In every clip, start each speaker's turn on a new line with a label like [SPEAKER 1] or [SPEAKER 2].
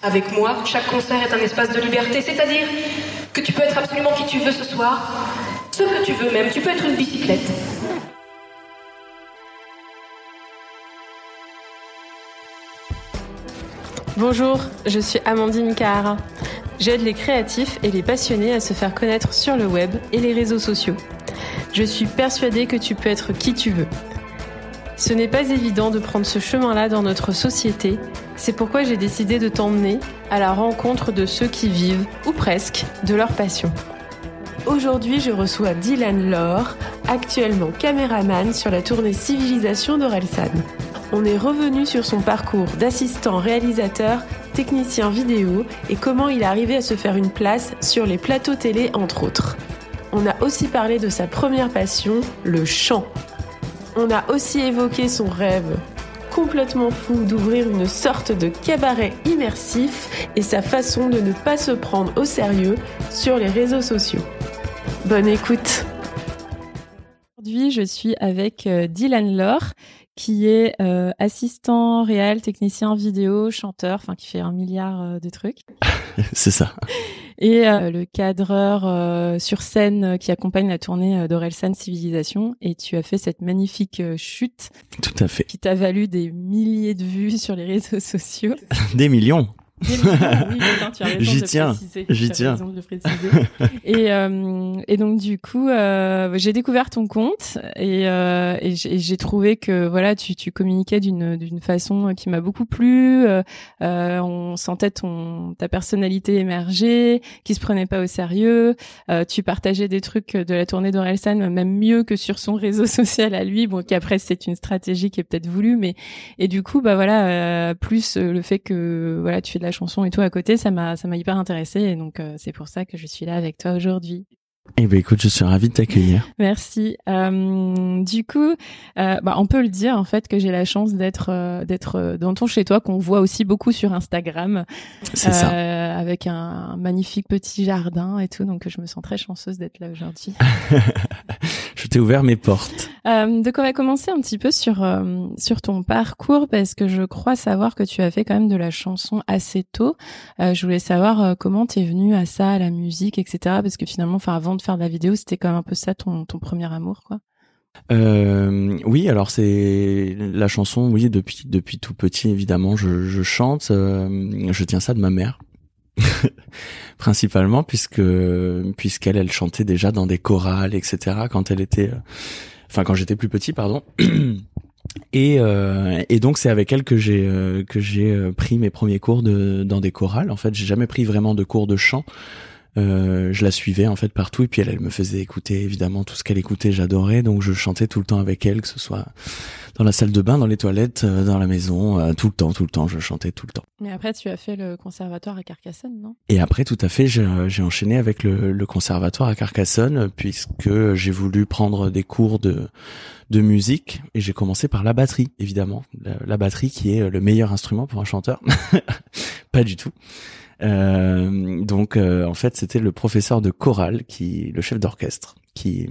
[SPEAKER 1] Avec moi, chaque concert est un espace de liberté, c'est-à-dire que tu peux être absolument qui tu veux ce soir, ce que tu veux même, tu peux être une bicyclette.
[SPEAKER 2] Bonjour, je suis Amandine Kahara. J'aide les créatifs et les passionnés à se faire connaître sur le web et les réseaux sociaux. Je suis persuadée que tu peux être qui tu veux. Ce n'est pas évident de prendre ce chemin-là dans notre société, c'est pourquoi j'ai décidé de t'emmener à la rencontre de ceux qui vivent, ou presque, de leur passion. Aujourd'hui, je reçois Dylan Laure, actuellement caméraman sur la tournée Civilisation d'Orelsan. On est revenu sur son parcours d'assistant réalisateur, technicien vidéo et comment il est arrivé à se faire une place sur les plateaux télé entre autres. On a aussi parlé de sa première passion, le chant. On a aussi évoqué son rêve complètement fou d'ouvrir une sorte de cabaret immersif et sa façon de ne pas se prendre au sérieux sur les réseaux sociaux. Bonne écoute Aujourd'hui, je suis avec euh, Dylan Laure, qui est euh, assistant réel, technicien vidéo, chanteur, enfin qui fait un milliard euh, de trucs.
[SPEAKER 3] C'est ça.
[SPEAKER 2] Et euh, le cadreur sur scène qui accompagne la tournée d'Orelsan Civilisation. Et tu as fait cette magnifique chute.
[SPEAKER 3] Tout à fait.
[SPEAKER 2] Qui t'a valu des milliers de vues sur les réseaux sociaux.
[SPEAKER 3] des millions.
[SPEAKER 2] J'y
[SPEAKER 3] tiens, j'y tiens.
[SPEAKER 2] et, euh, et donc du coup, euh, j'ai découvert ton compte et, euh, et j'ai trouvé que voilà, tu, tu communiquais d'une d'une façon qui m'a beaucoup plu. On sentait ton ta personnalité émerger, qui se prenait pas au sérieux. Tu partageais des trucs de la tournée d'Orelsan, même mieux que sur son réseau social à lui. Bon, qu'après c'est une stratégie qui est peut-être voulue, mais et du coup, bah voilà, plus le fait que voilà, tu fais de la la chanson et tout à côté, ça m'a ça m'a hyper intéressé et donc euh, c'est pour ça que je suis là avec toi aujourd'hui.
[SPEAKER 3] Eh ben écoute, je suis ravie de t'accueillir.
[SPEAKER 2] Merci. Euh, du coup, euh, bah, on peut le dire en fait que j'ai la chance d'être euh, d'être dans ton chez toi qu'on voit aussi beaucoup sur Instagram.
[SPEAKER 3] C'est ça.
[SPEAKER 2] Avec un magnifique petit jardin et tout, donc je me sens très chanceuse d'être là aujourd'hui.
[SPEAKER 3] je t'ai ouvert mes portes.
[SPEAKER 2] Donc on va commencer un petit peu sur sur ton parcours parce que je crois savoir que tu as fait quand même de la chanson assez tôt. je voulais savoir comment t'es venu à ça, à la musique, etc. Parce que finalement, enfin avant de faire de la vidéo, c'était quand même un peu ça ton, ton premier amour, quoi.
[SPEAKER 3] Euh, oui, alors c'est la chanson. Oui, depuis depuis tout petit, évidemment, je, chante. Euh, je tiens ça de ma mère, principalement, puisque puisqu'elle elle chantait déjà dans des chorales, etc. Quand elle était, euh, enfin quand j'étais plus petit, pardon. Et, euh, et donc c'est avec elle que j'ai euh, que j'ai pris mes premiers cours de dans des chorales. En fait, j'ai jamais pris vraiment de cours de chant. Euh, je la suivais en fait partout et puis elle, elle me faisait écouter évidemment tout ce qu'elle écoutait, j'adorais donc je chantais tout le temps avec elle, que ce soit dans la salle de bain, dans les toilettes, euh, dans la maison, euh, tout le temps, tout le temps, je chantais tout le temps.
[SPEAKER 2] Mais après tu as fait le conservatoire à Carcassonne, non?
[SPEAKER 3] Et après tout à fait, j'ai enchaîné avec le, le, conservatoire à Carcassonne puisque j'ai voulu prendre des cours de de musique et j'ai commencé par la batterie évidemment, la, la batterie qui est le meilleur instrument pour un chanteur, pas du tout. Euh, donc euh, en fait c'était le professeur de chorale qui le chef d'orchestre qui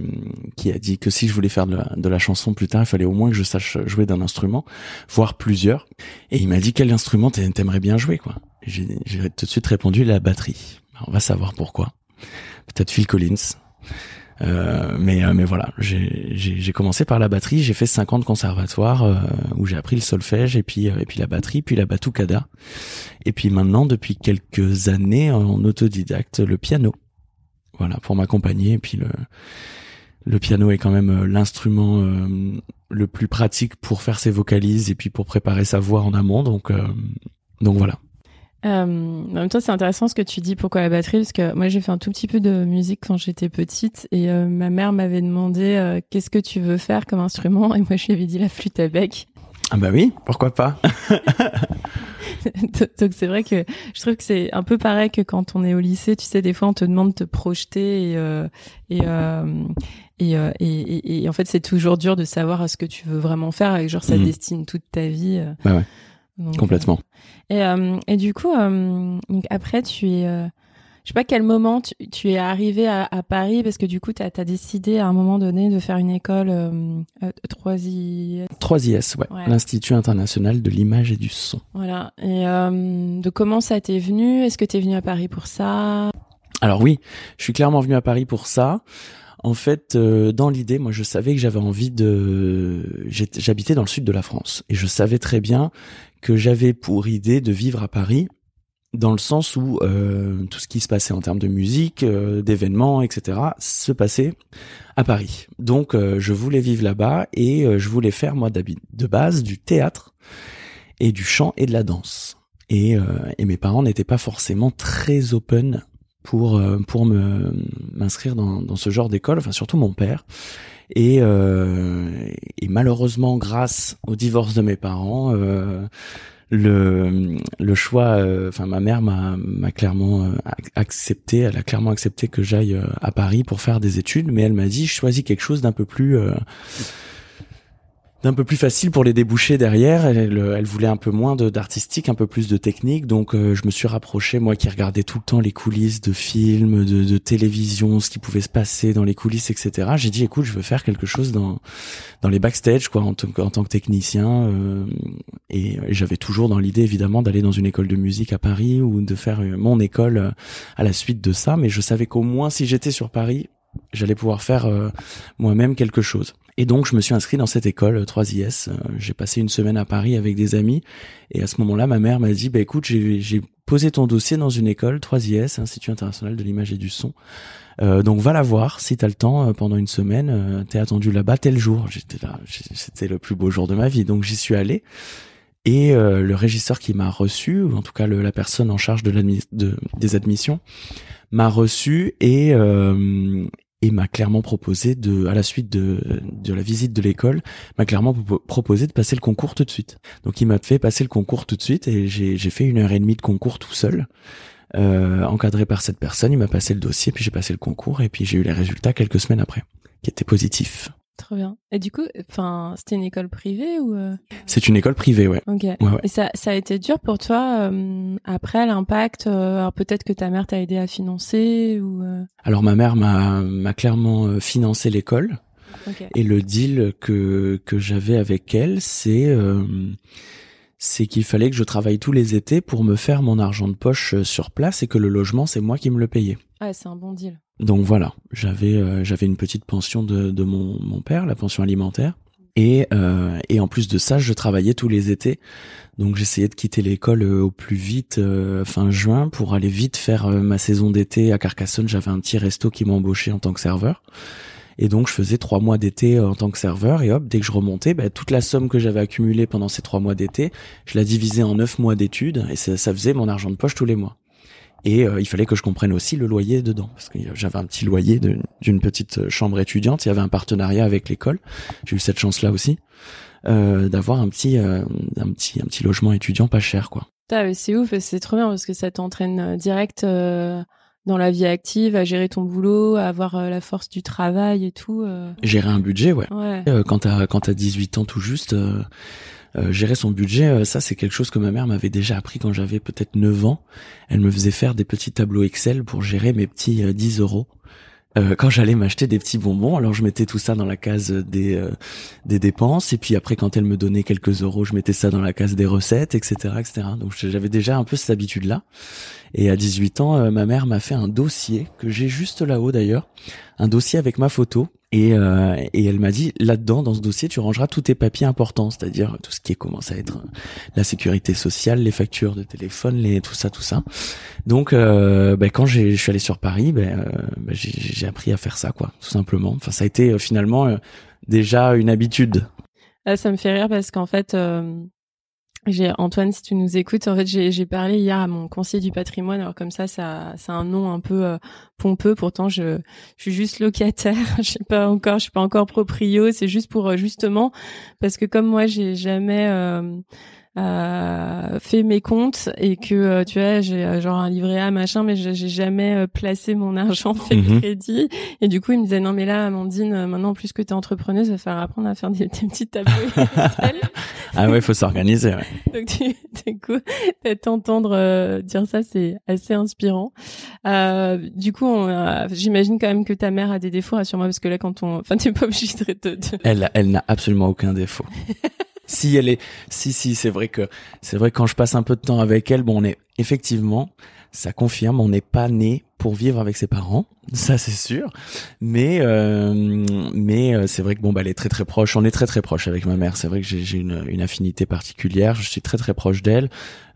[SPEAKER 3] qui a dit que si je voulais faire de la, chanson plus tard il fallait au moins que je sache jouer d'un instrument voire plusieurs. Et il m'a dit quel instrument t'aimerais bien jouer quoi? J'ai tout de suite répondu la batterie. On va savoir pourquoi. Peut-être Phil Collins euh, mais euh, mais voilà, j'ai commencé par la batterie. J'ai fait cinq ans de conservatoire euh, où j'ai appris le solfège et puis et puis la batterie, puis la batucada. Et puis maintenant, depuis quelques années, en autodidacte, le piano. Voilà, pour m'accompagner. Et puis le le piano est quand même l'instrument le plus pratique pour faire ses vocalises et puis pour préparer sa voix en amont. Donc donc voilà.
[SPEAKER 2] Euh, en même temps, c'est intéressant ce que tu dis. Pourquoi la batterie Parce que moi, j'ai fait un tout petit peu de musique quand j'étais petite, et euh, ma mère m'avait demandé euh, qu'est-ce que tu veux faire comme instrument, et moi, je lui avais dit la flûte à bec.
[SPEAKER 3] Ah bah oui, pourquoi pas?
[SPEAKER 2] Donc c'est vrai que je trouve que c'est un peu pareil que quand on est au lycée, tu sais, des fois on te demande de te projeter et euh, et, euh, et, et, et, en fait c'est toujours dur de savoir ce que tu veux vraiment faire et genre ça mmh. destine toute ta vie.
[SPEAKER 3] Bah ouais. Complètement.
[SPEAKER 2] Euh, et, euh, et du coup, euh, donc après, tu es sais pas quel moment tu, tu es arrivé à, à, Paris parce que du coup tu as, décidé à un moment donné de faire une école euh, 3I
[SPEAKER 3] 3IS, ouais, ouais. l'Institut international de l'image et du son.
[SPEAKER 2] Voilà. Et euh, de comment ça t'est venu? Est-ce que tu es venu à Paris pour ça?
[SPEAKER 3] Alors oui, je suis clairement venu à Paris pour ça. En fait, euh, dans l'idée, moi, je savais que j'avais envie de. J'habitais dans le sud de la France et je savais très bien que j'avais pour idée de vivre à Paris, dans le sens où euh, tout ce qui se passait en termes de musique, euh, d'événements, etc., se passait à Paris. Donc, euh, je voulais vivre là-bas et euh, je voulais faire moi de base du théâtre et du chant et de la danse. Et, et mes parents n'étaient pas forcément très open pour euh, pour me m'inscrire dans, dans ce genre d'école, enfin surtout mon père. Et, euh, et malheureusement, grâce au divorce de mes parents, euh, le le choix, euh, enfin ma mère m'a m'a clairement euh, accepté, elle a clairement accepté que j'aille à Paris pour faire des études, mais elle m'a dit je choisis quelque chose d'un peu plus d'un peu plus facile pour les déboucher derrière. Elle, elle voulait un peu moins d'artistique, un peu plus de technique. Donc euh, je me suis rapproché, moi qui regardais tout le temps les coulisses de films, de, de télévision, ce qui pouvait se passer dans les coulisses, etc. J'ai dit écoute, je veux faire quelque chose dans dans les backstage, quoi, en, en tant que technicien. Euh, et, et j'avais toujours dans l'idée évidemment d'aller dans une école de musique à Paris ou de faire euh, mon école à la suite de ça. Mais je savais qu'au moins si j'étais sur Paris, j'allais pouvoir faire moi-même quelque chose. Et donc, je me suis inscrit dans cette école 3IS. Euh, j'ai passé une semaine à Paris avec des amis. Et à ce moment-là, ma mère m'a dit, bah, écoute, j'ai posé ton dossier dans une école 3IS, Institut international de l'image et du son. Euh, donc va la voir si t'as le temps euh, pendant une semaine. Euh, T'es attendu là-bas tel jour. J'étais là, c'était le plus beau jour de ma vie. Donc j'y suis allé. Et euh, le régisseur qui m'a reçu, ou en tout cas la personne en charge de des admissions, m'a reçu et et m'a clairement proposé de, à la suite de, de la visite de l'école, m'a clairement proposé de passer le concours tout de suite. Donc il m'a fait passer le concours tout de suite et j'ai fait une heure et demie de concours tout seul, euh, encadré par cette personne. Il m'a passé le dossier, puis j'ai passé le concours et puis j'ai eu les résultats quelques semaines après, qui étaient positifs.
[SPEAKER 2] Trop bien. Et du coup, enfin, c'était une école privée ou euh?
[SPEAKER 3] C'est une école privée, ouais.
[SPEAKER 2] Ok.
[SPEAKER 3] Ouais, ouais.
[SPEAKER 2] Et ça, ça a été dur pour toi euh, après l'impact. Euh, alors peut-être que ta mère t'a aidé à financer ou.
[SPEAKER 3] Alors ma mère m'a m'a clairement financé l'école.
[SPEAKER 2] Okay.
[SPEAKER 3] Et le deal que que j'avais avec elle, c'est c'est qu'il fallait que je travaille tous les étés pour me faire mon argent de poche sur place et que le logement c'est moi qui me le payais.
[SPEAKER 2] Ah, c'est un bon deal.
[SPEAKER 3] Donc voilà, j'avais euh, j'avais une petite pension de, de mon, mon père, la pension alimentaire. Et, euh, et en plus de ça, je travaillais tous les étés. Donc j'essayais de quitter l'école euh, au plus vite fin juin pour aller vite faire ma saison d'été à Carcassonne. J'avais un petit resto qui m'embauchait en tant que serveur. Et donc je faisais trois mois d'été en tant que serveur et hop, dès que je remontais, bah, toute la somme que j'avais accumulée pendant ces trois mois d'été, je la divisais en neuf mois d'études et ça, ça faisait mon argent de poche tous les mois. Et euh, il fallait que je comprenne aussi le loyer dedans, parce que j'avais un petit loyer d'une petite chambre étudiante. Il y avait un partenariat avec l'école. J'ai eu cette chance-là aussi euh, d'avoir un petit, euh, un petit, un petit logement étudiant pas cher, quoi.
[SPEAKER 2] C'est ouf, c'est trop bien parce que ça t'entraîne euh, direct euh, dans la vie active, à gérer ton boulot, à avoir euh, la force du travail et tout.
[SPEAKER 3] Gérer un budget, ouais.
[SPEAKER 2] ouais.
[SPEAKER 3] quand t'as quand t'as 18 ans tout juste euh, gérer son budget, euh, ça c'est quelque chose que ma mère m'avait déjà appris quand j'avais peut-être 9 ans. Elle me faisait faire des petits tableaux Excel pour gérer mes petits 10 euh, euros. quand j'allais m'acheter des petits bonbons, alors je mettais tout ça dans la case des des dépenses et puis après quand elle me donnait quelques euros, je mettais ça dans la case des recettes, etc., etc. Donc j'avais déjà un peu cette habitude là. Et à 18 ans, ma mère m'a fait un dossier que j'ai juste là-haut d'ailleurs, un dossier avec ma photo et, euh, et elle m'a dit là-dedans, dans ce dossier, tu rangeras tous tes papiers importants, c'est-à-dire tout ce qui commence à être la sécurité sociale, les factures de téléphone, les tout ça, tout ça. Donc, euh, ben, quand je suis allé sur Paris, euh, ben, j'ai appris à faire ça, quoi, tout simplement. Enfin, ça a été euh, finalement euh, déjà une habitude.
[SPEAKER 2] Ah, ça me fait rire parce qu'en fait, j'ai Antoine, si tu nous écoutes, en fait, j'ai parlé hier à mon conseiller du patrimoine. Alors comme ça, ça, c'est un nom un peu euh, pompeux. Pourtant, je, je suis juste locataire. je sais pas encore, je suis pas encore proprio. C'est juste pour euh, justement parce que comme moi, j'ai jamais euh, euh, fait mes comptes et que euh, tu vois j'ai euh, genre un livret A machin mais j'ai jamais placé mon argent fait mhm. crédit et du coup il me disait non mais là Amandine maintenant plus que tu es entrepreneuse va falloir apprendre à faire des, des petits tableaux
[SPEAKER 3] ah ouais faut s'organiser ouais.
[SPEAKER 2] donc tu, du coup t'entendre dire ça c'est assez inspirant du coup j'imagine quand même que ta mère a des défauts sur moi parce que là quand on enfin t'es pas obligé de, de...
[SPEAKER 3] elle elle n'a absolument aucun défaut si elle est, si si, c'est vrai que c'est vrai quand je passe un peu de temps avec elle, bon, on est effectivement, ça confirme, on n'est pas né pour vivre avec ses parents, ça c'est sûr. Mais euh, mais euh, c'est vrai que bon bah elle est très très proche. On est très très proche avec ma mère. C'est vrai que j'ai une, une affinité particulière. Je suis très très proche d'elle.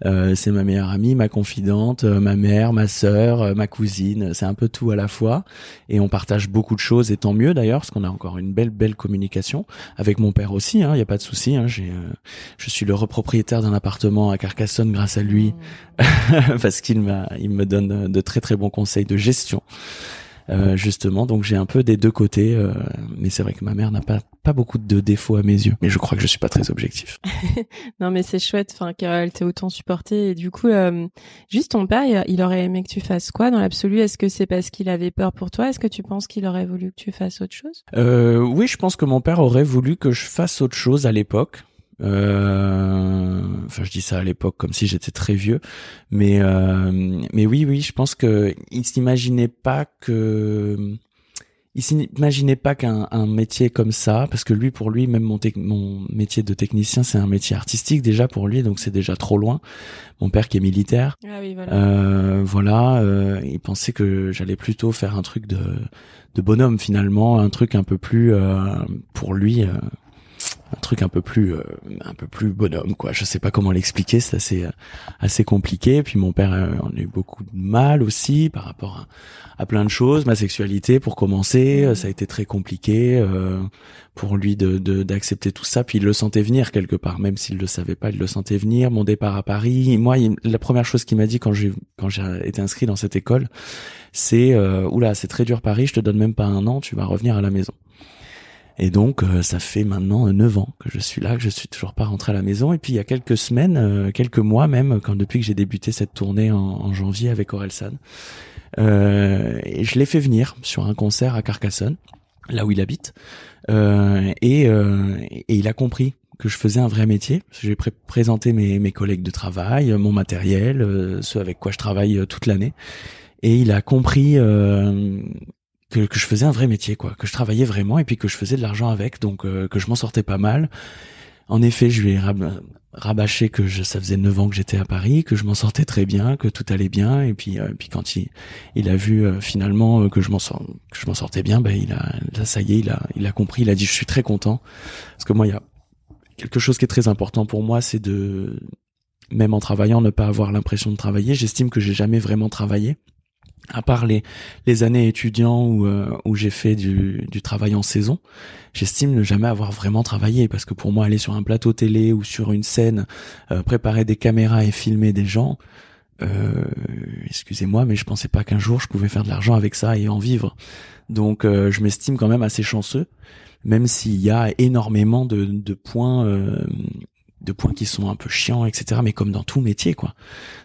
[SPEAKER 3] Euh, c'est ma meilleure amie, ma confidente, euh, ma mère, ma sœur, euh, ma cousine. C'est un peu tout à la fois. Et on partage beaucoup de choses. Et tant mieux d'ailleurs parce qu'on a encore une belle belle communication avec mon père aussi. Il hein, y a pas de souci. Hein, j'ai je suis le repropriétaire d'un appartement à Carcassonne grâce à lui mmh. parce qu'il m'a il me donne de très très bons conseils de gestion. Euh, justement. Donc j'ai un peu des deux côtés, euh, mais c'est vrai que ma mère n'a pas pas beaucoup de défauts à mes yeux. Mais je crois que je suis pas très objectif.
[SPEAKER 2] non, mais c'est chouette, enfin qu'elle t'ait autant supporté. Et du coup, euh, juste ton père, il aurait aimé que tu fasses quoi dans l'absolu? Est-ce que c'est parce qu'il avait peur pour toi? Est-ce que tu penses qu'il aurait voulu que tu fasses autre chose?
[SPEAKER 3] Oui, je pense que mon père aurait voulu que je fasse autre chose à l'époque. Euh, enfin, je dis ça à l'époque comme si j'étais très vieux, mais euh, mais oui, oui, je pense que il s'imaginait pas que il s'imaginait pas qu'un un métier comme ça, parce que lui, pour lui, même mon, mon métier de technicien, c'est un métier artistique déjà pour lui, donc c'est déjà trop loin. Mon père qui est militaire,
[SPEAKER 2] ah oui, voilà,
[SPEAKER 3] euh, voilà euh, il pensait que j'allais plutôt faire un truc de de bonhomme finalement, un truc un peu plus euh, pour lui un truc un peu plus euh, un peu plus bonhomme quoi. Je sais pas comment l'expliquer c'est assez assez compliqué. Puis mon père euh, en a eu beaucoup de mal aussi par rapport à, plein de choses. Ma sexualité pour commencer euh, ça a été très compliqué pour lui de d'accepter tout ça. Puis il le sentait venir quelque part même s'il le savait pas il le sentait venir. Mon départ à Paris moi la première chose qu'il m'a dit quand j'ai quand j'ai été inscrit dans cette école c'est oula c'est très dur Paris je te donne même pas un an tu vas revenir à la maison et donc, euh, ça fait maintenant euh, neuf ans que je suis là, que je suis toujours pas rentré à la maison. Et puis, il y a quelques semaines, euh, quelques mois même, quand depuis que j'ai débuté cette tournée en, janvier avec Orelsan, et je l'ai fait venir sur un concert à Carcassonne, là où il habite, et, et il a compris que je faisais un vrai métier. J'ai présenté mes, mes collègues de travail, mon matériel, ceux avec quoi je travaille toute l'année. Et il a compris que, que je faisais un vrai métier, quoi, que je travaillais vraiment et puis que je faisais de l'argent avec, donc euh, que je m'en sortais pas mal. En effet, je lui ai rabâché que je, ça faisait neuf ans que j'étais à Paris, que je m'en sortais très bien, que tout allait bien, et puis, euh, puis quand il, il a vu euh, finalement que je m'en sort, sortais bien, ben il a, là, ça y est, il a, il a compris, il a dit je suis très content, parce que moi il y a quelque chose qui est très important pour moi, c'est de même en travaillant ne pas avoir l'impression de travailler. J'estime que j'ai jamais vraiment travaillé à part les, les années étudiants où, euh, où j'ai fait du, du travail en saison, j'estime ne jamais avoir vraiment travaillé parce que pour moi aller sur un plateau télé ou sur une scène, euh, préparer des caméras et filmer des gens, euh, excusez-moi, mais je pensais pas qu'un jour je pouvais faire de l'argent avec ça et en vivre. Donc je m'estime quand même assez chanceux, même s'il y a énormément de, de points de points qui sont un peu chiants, etc. Mais comme dans tout métier, quoi.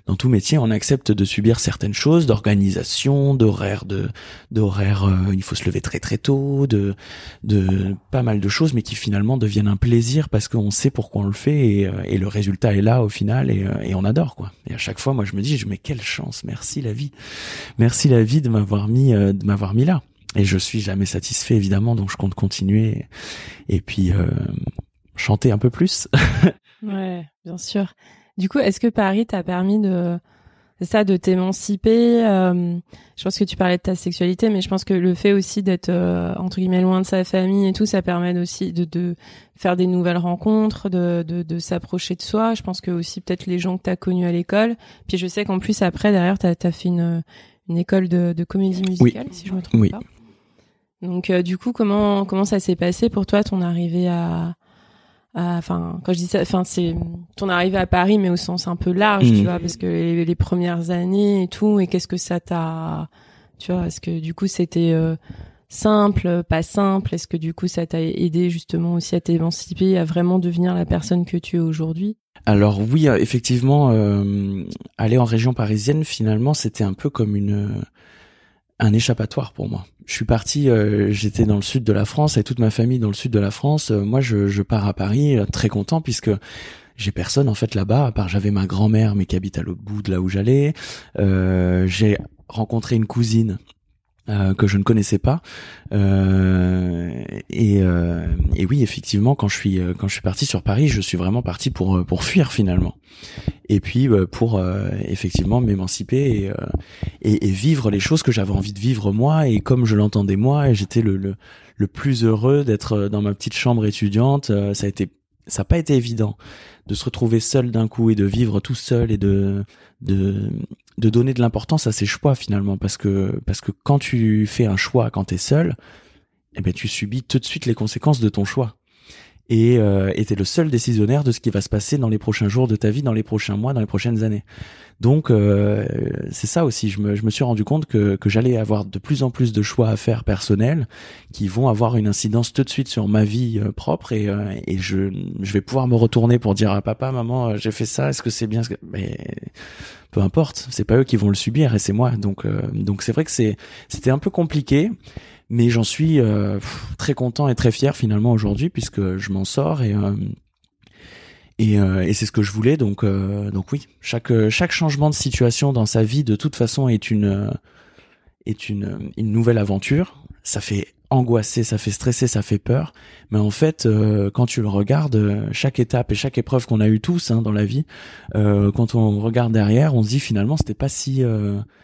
[SPEAKER 3] Dans tout métier, on accepte de subir certaines choses, d'organisation, d'horaire, de d'horaire. Euh, il faut se lever très très tôt, de de pas mal de choses, mais qui finalement deviennent un plaisir parce qu'on sait pourquoi on le fait et, euh, et le résultat est là au final et, euh, et, on adore, quoi. Et à chaque fois, moi, je me dis, mais quelle chance, merci la vie, merci la vie de m'avoir mis de m'avoir mis là. Et je suis jamais satisfait évidemment, donc je compte continuer. Et puis chanter un peu plus.
[SPEAKER 2] Ouais, bien sûr. Du coup, est-ce que Paris t'a permis de ça, de t'émanciper euh, Je pense que tu parlais de ta sexualité, mais je pense que le fait aussi d'être euh, entre guillemets loin de sa famille et tout, ça permet aussi de, de faire des nouvelles rencontres, de, de, de s'approcher de soi. Je pense que aussi peut-être les gens que t'as connus à l'école. Puis je sais qu'en plus après derrière, t'as as fait une, une école de, de comédie musicale, si je me trompe
[SPEAKER 3] oui.
[SPEAKER 2] pas. Donc euh, du coup, comment comment ça s'est passé pour toi ton arrivée à enfin quand je dis ça enfin c'est ton arrivée à Paris mais au sens un peu large tu mm. vois parce que les, premières années et tout et qu'est-ce que ça t'a tu vois est-ce que du coup c'était euh, simple pas simple? Est-ce que du coup ça t'a aidé justement aussi à t'émanciper à vraiment devenir la personne que tu es aujourd'hui?
[SPEAKER 3] Alors oui, effectivement, aller en région parisienne, finalement, c'était un peu comme une un échappatoire pour moi. Je suis parti, j'étais dans le sud de la France, avec toute ma famille dans le sud de la France. moi, je, pars à Paris, très content puisque j'ai personne en fait là-bas à part j'avais ma grand-mère mais qui habite à l'autre bout de là où j'allais. Euh, j'ai rencontré une cousine euh, que je ne connaissais pas. Euh, et, euh, et, oui effectivement quand je suis euh, quand je suis parti sur Paris je suis vraiment parti pour pour fuir finalement. Et puis pour effectivement m'émanciper et, et, et, vivre les choses que j'avais envie de vivre moi. Et comme je l'entendais moi et j'étais le, le, le plus heureux d'être dans ma petite chambre étudiante ça a été ça n'a pas été évident de se retrouver seul d'un coup et de vivre tout seul et de de de donner de l'importance à ses choix finalement parce que parce que quand tu fais un choix quand tu es seul eh ben tu subis tout de suite les conséquences de ton choix et euh, le seul décisionnaire de ce qui va se passer dans les prochains jours de ta vie, dans les prochains mois, dans les prochaines années. Donc euh, c'est ça aussi, je me, je me suis rendu compte que, que j'allais avoir de plus en plus de choix à faire personnels qui vont avoir une incidence tout de suite sur ma vie euh, propre et, euh, et je, je vais pouvoir me retourner pour dire à papa, maman, euh, j'ai fait ça, est-ce que c'est bien Mais peu importe, c'est pas eux qui vont le subir et c'est moi. Donc donc c'est vrai que c'est c'était un peu compliqué mais j'en suis euh, très content et très fier finalement aujourd'hui puisque je m'en sors et euh, et, euh, et c'est ce que je voulais. Donc donc oui chaque chaque changement de situation dans sa vie de toute façon est une est une une nouvelle aventure. Ça fait angoisser, ça fait stresser, ça fait peur. Mais en fait, euh, quand tu le regardes, euh, chaque étape et chaque épreuve qu'on a eu tous hein, dans la vie, euh, quand on regarde derrière, on se dit finalement c'était pas si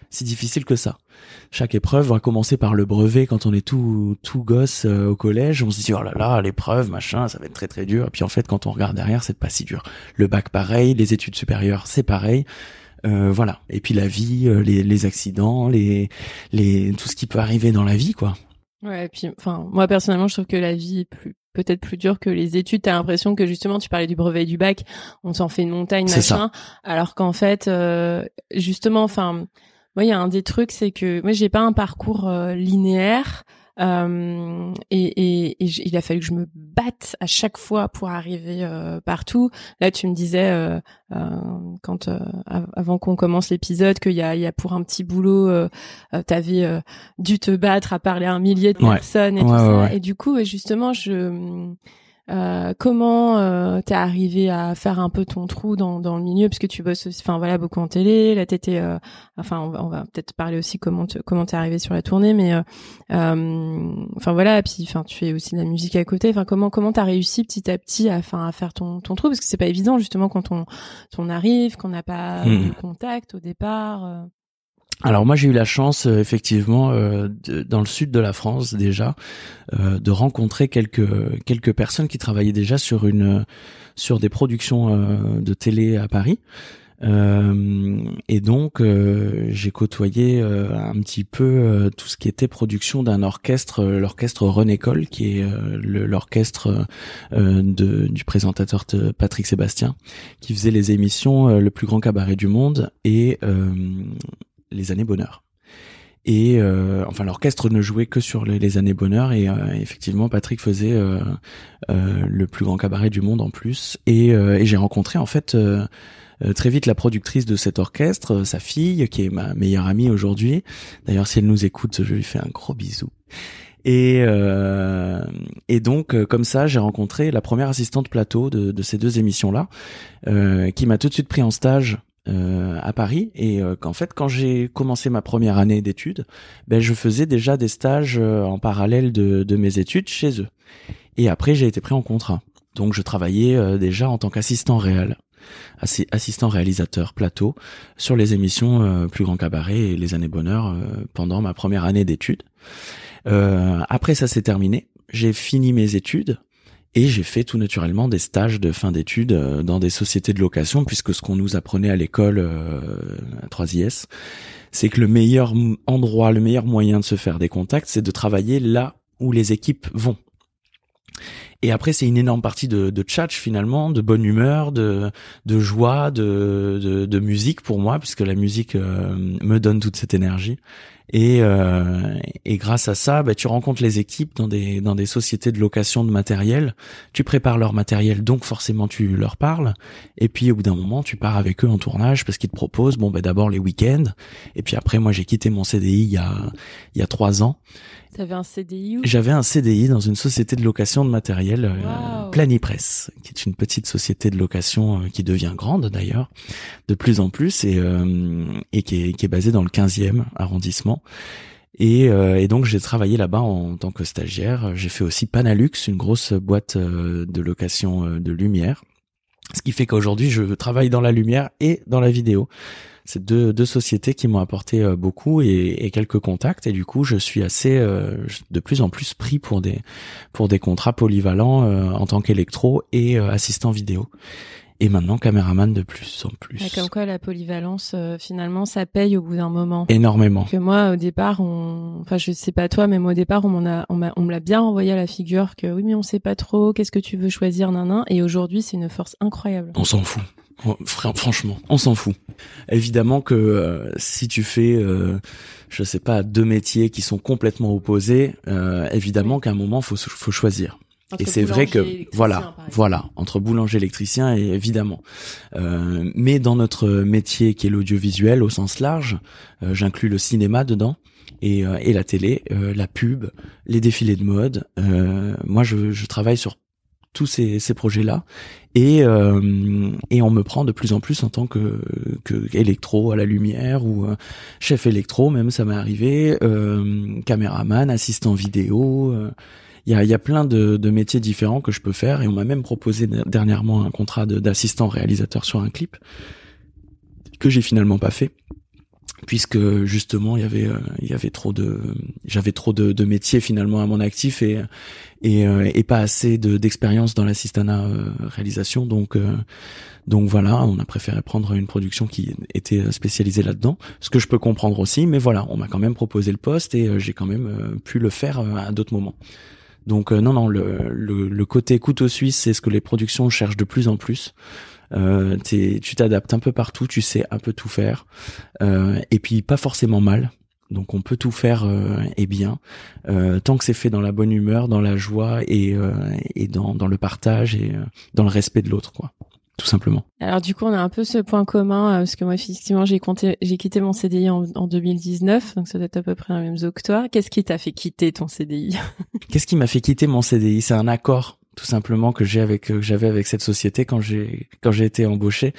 [SPEAKER 3] si difficile que ça. Chaque épreuve va commencer par le brevet quand on est tout tout gosse au collège. On se dit oh là là l'épreuve machin, ça va être très très dur. Et puis en fait quand on regarde derrière, c'est pas si dur. Le bac pareil, les études supérieures c'est pareil. voilà. Et puis la vie, les, les accidents, les, les, tout ce qui peut arriver dans la vie, quoi.
[SPEAKER 2] Ouais, et puis, enfin, moi personnellement, je trouve que la vie est plus peut-être plus dure que les études. T'as l'impression que justement, tu parlais du brevet et du bac, on s'en fait une montagne, machin, alors qu'en fait, euh, justement, enfin, moi, il y a un des trucs, c'est que moi, j'ai pas un parcours euh, linéaire. Euh, et, et, et il a fallu que je me batte à chaque fois pour arriver euh, partout. Là, tu me disais euh, euh quand euh, avant qu'on commence l'épisode qu'il y a, il y a pour un petit boulot, t'avais dû te battre à parler à un millier de personnes et tout ça. Et du coup, justement, je euh, comment euh, t'es arrivé à faire un peu ton trou dans, dans le milieu? Puisque tu bosses enfin voilà beaucoup en télé. Là t'étais euh, enfin on va, on va peut-être parler aussi comment te, comment t'es arrivé sur la tournée mais euh, euh, enfin voilà puis enfin tu fais aussi de la musique à côté. Enfin comment comment t'as réussi petit à petit à enfin à faire ton ton trou? Parce que c'est pas évident justement quand on on arrive qu'on n'a pas mmh. de contact au départ
[SPEAKER 3] alors moi j'ai eu la chance euh, effectivement euh, dans le sud de la France déjà euh, de rencontrer quelques quelques personnes qui travaillaient déjà sur une sur des productions de télé à Paris. et donc j'ai côtoyé un petit peu tout ce qui était production d'un orchestre, l'orchestre René Cole, qui est l'orchestre du présentateur Patrick Sébastien, qui faisait les émissions Le plus grand cabaret du monde et les années bonheur. Et euh, enfin, l'orchestre ne jouait que sur les, années bonheur et euh, effectivement, Patrick faisait euh, le plus grand cabaret du monde en plus. Et, et j'ai rencontré en fait très vite la productrice de cet orchestre, sa fille, qui est ma meilleure amie aujourd'hui. D'ailleurs, si elle nous écoute, je lui fais un gros bisou. Et, et donc, comme ça, j'ai rencontré la première assistante plateau de, de ces deux émissions-là, qui m'a tout de suite pris en stage euh, à Paris et euh, qu'en fait quand j'ai commencé ma première année d'études, ben je faisais déjà des stages euh, en parallèle de, de, mes études chez eux. Et après j'ai été pris en contrat. Donc je travaillais déjà en tant qu'assistant réel, assistant réalisateur plateau sur les émissions Plus Grand Cabaret et Les Années Bonheur pendant ma première année d'études. après ça s'est terminé, j'ai fini mes études et j'ai fait tout naturellement des stages de fin d'études euh, dans des sociétés de location, puisque ce qu'on nous apprenait à l'école euh, à 3IS, c'est que le meilleur endroit, le meilleur moyen de se faire des contacts, c'est de travailler là où les équipes vont. Et après, c'est une énorme partie de, de tchatch finalement, de bonne humeur, de, de joie, de, de, de musique pour moi, puisque la musique euh, me donne toute cette énergie. Et, euh, et grâce à ça, bah, tu rencontres les équipes dans des dans des sociétés de location de matériel. Tu prépares leur matériel, donc forcément tu leur parles. Et puis au bout d'un moment, tu pars avec eux en tournage parce qu'ils te proposent bon bah d'abord les week-ends. Et puis après, moi j'ai quitté mon CDI il y a il y a trois ans
[SPEAKER 2] T'avais un CDI
[SPEAKER 3] J'avais un CDI dans une société de location de matériel, euh, Planipress, qui est une petite société de location euh, qui devient grande d'ailleurs, de plus en plus, et, euh, et qui, est, qui est basée dans le 15e arrondissement. Et, euh, et, donc j'ai travaillé là-bas en tant que stagiaire. J'ai fait aussi Panalux, une grosse boîte de location de lumière. Ce qui fait qu'aujourd'hui je travaille dans la lumière et dans la vidéo c'est deux, deux sociétés qui m'ont apporté euh, beaucoup et, et, quelques contacts et du coup je suis assez euh, de plus en plus pris pour des pour des contrats polyvalents euh, en tant qu'électro et assistant vidéo et maintenant caméraman de plus en plus.
[SPEAKER 2] comme quoi la polyvalence finalement ça paye au bout d'un moment.
[SPEAKER 3] Énormément.
[SPEAKER 2] Que moi au départ on enfin je sais pas toi mais moi au départ on m'en a on, on me l'a bien envoyé à la figure que oui mais on sait pas trop qu'est-ce que tu veux choisir nan, et aujourd'hui c'est une force incroyable.
[SPEAKER 3] On s'en fout. Franchement, on s'en fout. Évidemment que euh, si tu fais, euh, je sais pas, deux métiers qui sont complètement opposés, euh, évidemment qu'à un moment faut faut choisir. et c'est vrai que voilà, voilà, entre boulanger électricien et évidemment. Euh, mais dans notre métier qui est l'audiovisuel au sens large, j'inclus le cinéma dedans et, et la télé, la pub, les défilés de mode. moi, je, je travaille sur tous ces, ces projets-là. Et euh, et on me prend de plus en plus en tant que que électro à la lumière ou euh, chef électro. Même ça m'est arrivé euh, caméraman assistant vidéo euh, il y a, y a plein de, de métiers différents que je peux faire. Et on m'a même proposé dernièrement un contrat d'assistant réalisateur sur un clip que j'ai finalement pas fait puisque justement il y avait il y avait trop de j'avais trop de, de métiers finalement à mon actif et et, euh, et pas assez d'expérience dans l'assistanat euh, réalisation. Donc euh, donc voilà, on a préféré prendre une production qui était spécialisée là-dedans, ce que je peux comprendre aussi. Mais voilà, on m'a quand même proposé le poste et j'ai quand même pu le faire à d'autres moments. Donc non, non, le, le, le, côté couteau suisse, c'est ce que les productions cherchent de plus en plus. Euh, tu t'adaptes un peu partout, tu sais un peu tout faire, euh, et puis pas forcément mal. Donc on peut tout faire euh, et bien, euh, tant que c'est fait dans la bonne humeur, dans la joie et, euh, et dans, dans le partage et dans le respect de l'autre, quoi tout simplement.
[SPEAKER 2] Alors du coup, on a un peu ce point commun parce que moi, effectivement, j'ai j'ai quitté mon CDI en, en, 2019, donc ça doit être à peu près la même zoo que toi. Qu'est-ce qui t'a fait quitter ton CDI
[SPEAKER 3] Qu'est-ce qui m'a fait quitter mon CDI C'est un accord tout simplement que j'ai avec que j'avais avec cette société quand j'ai quand j'ai été embauché.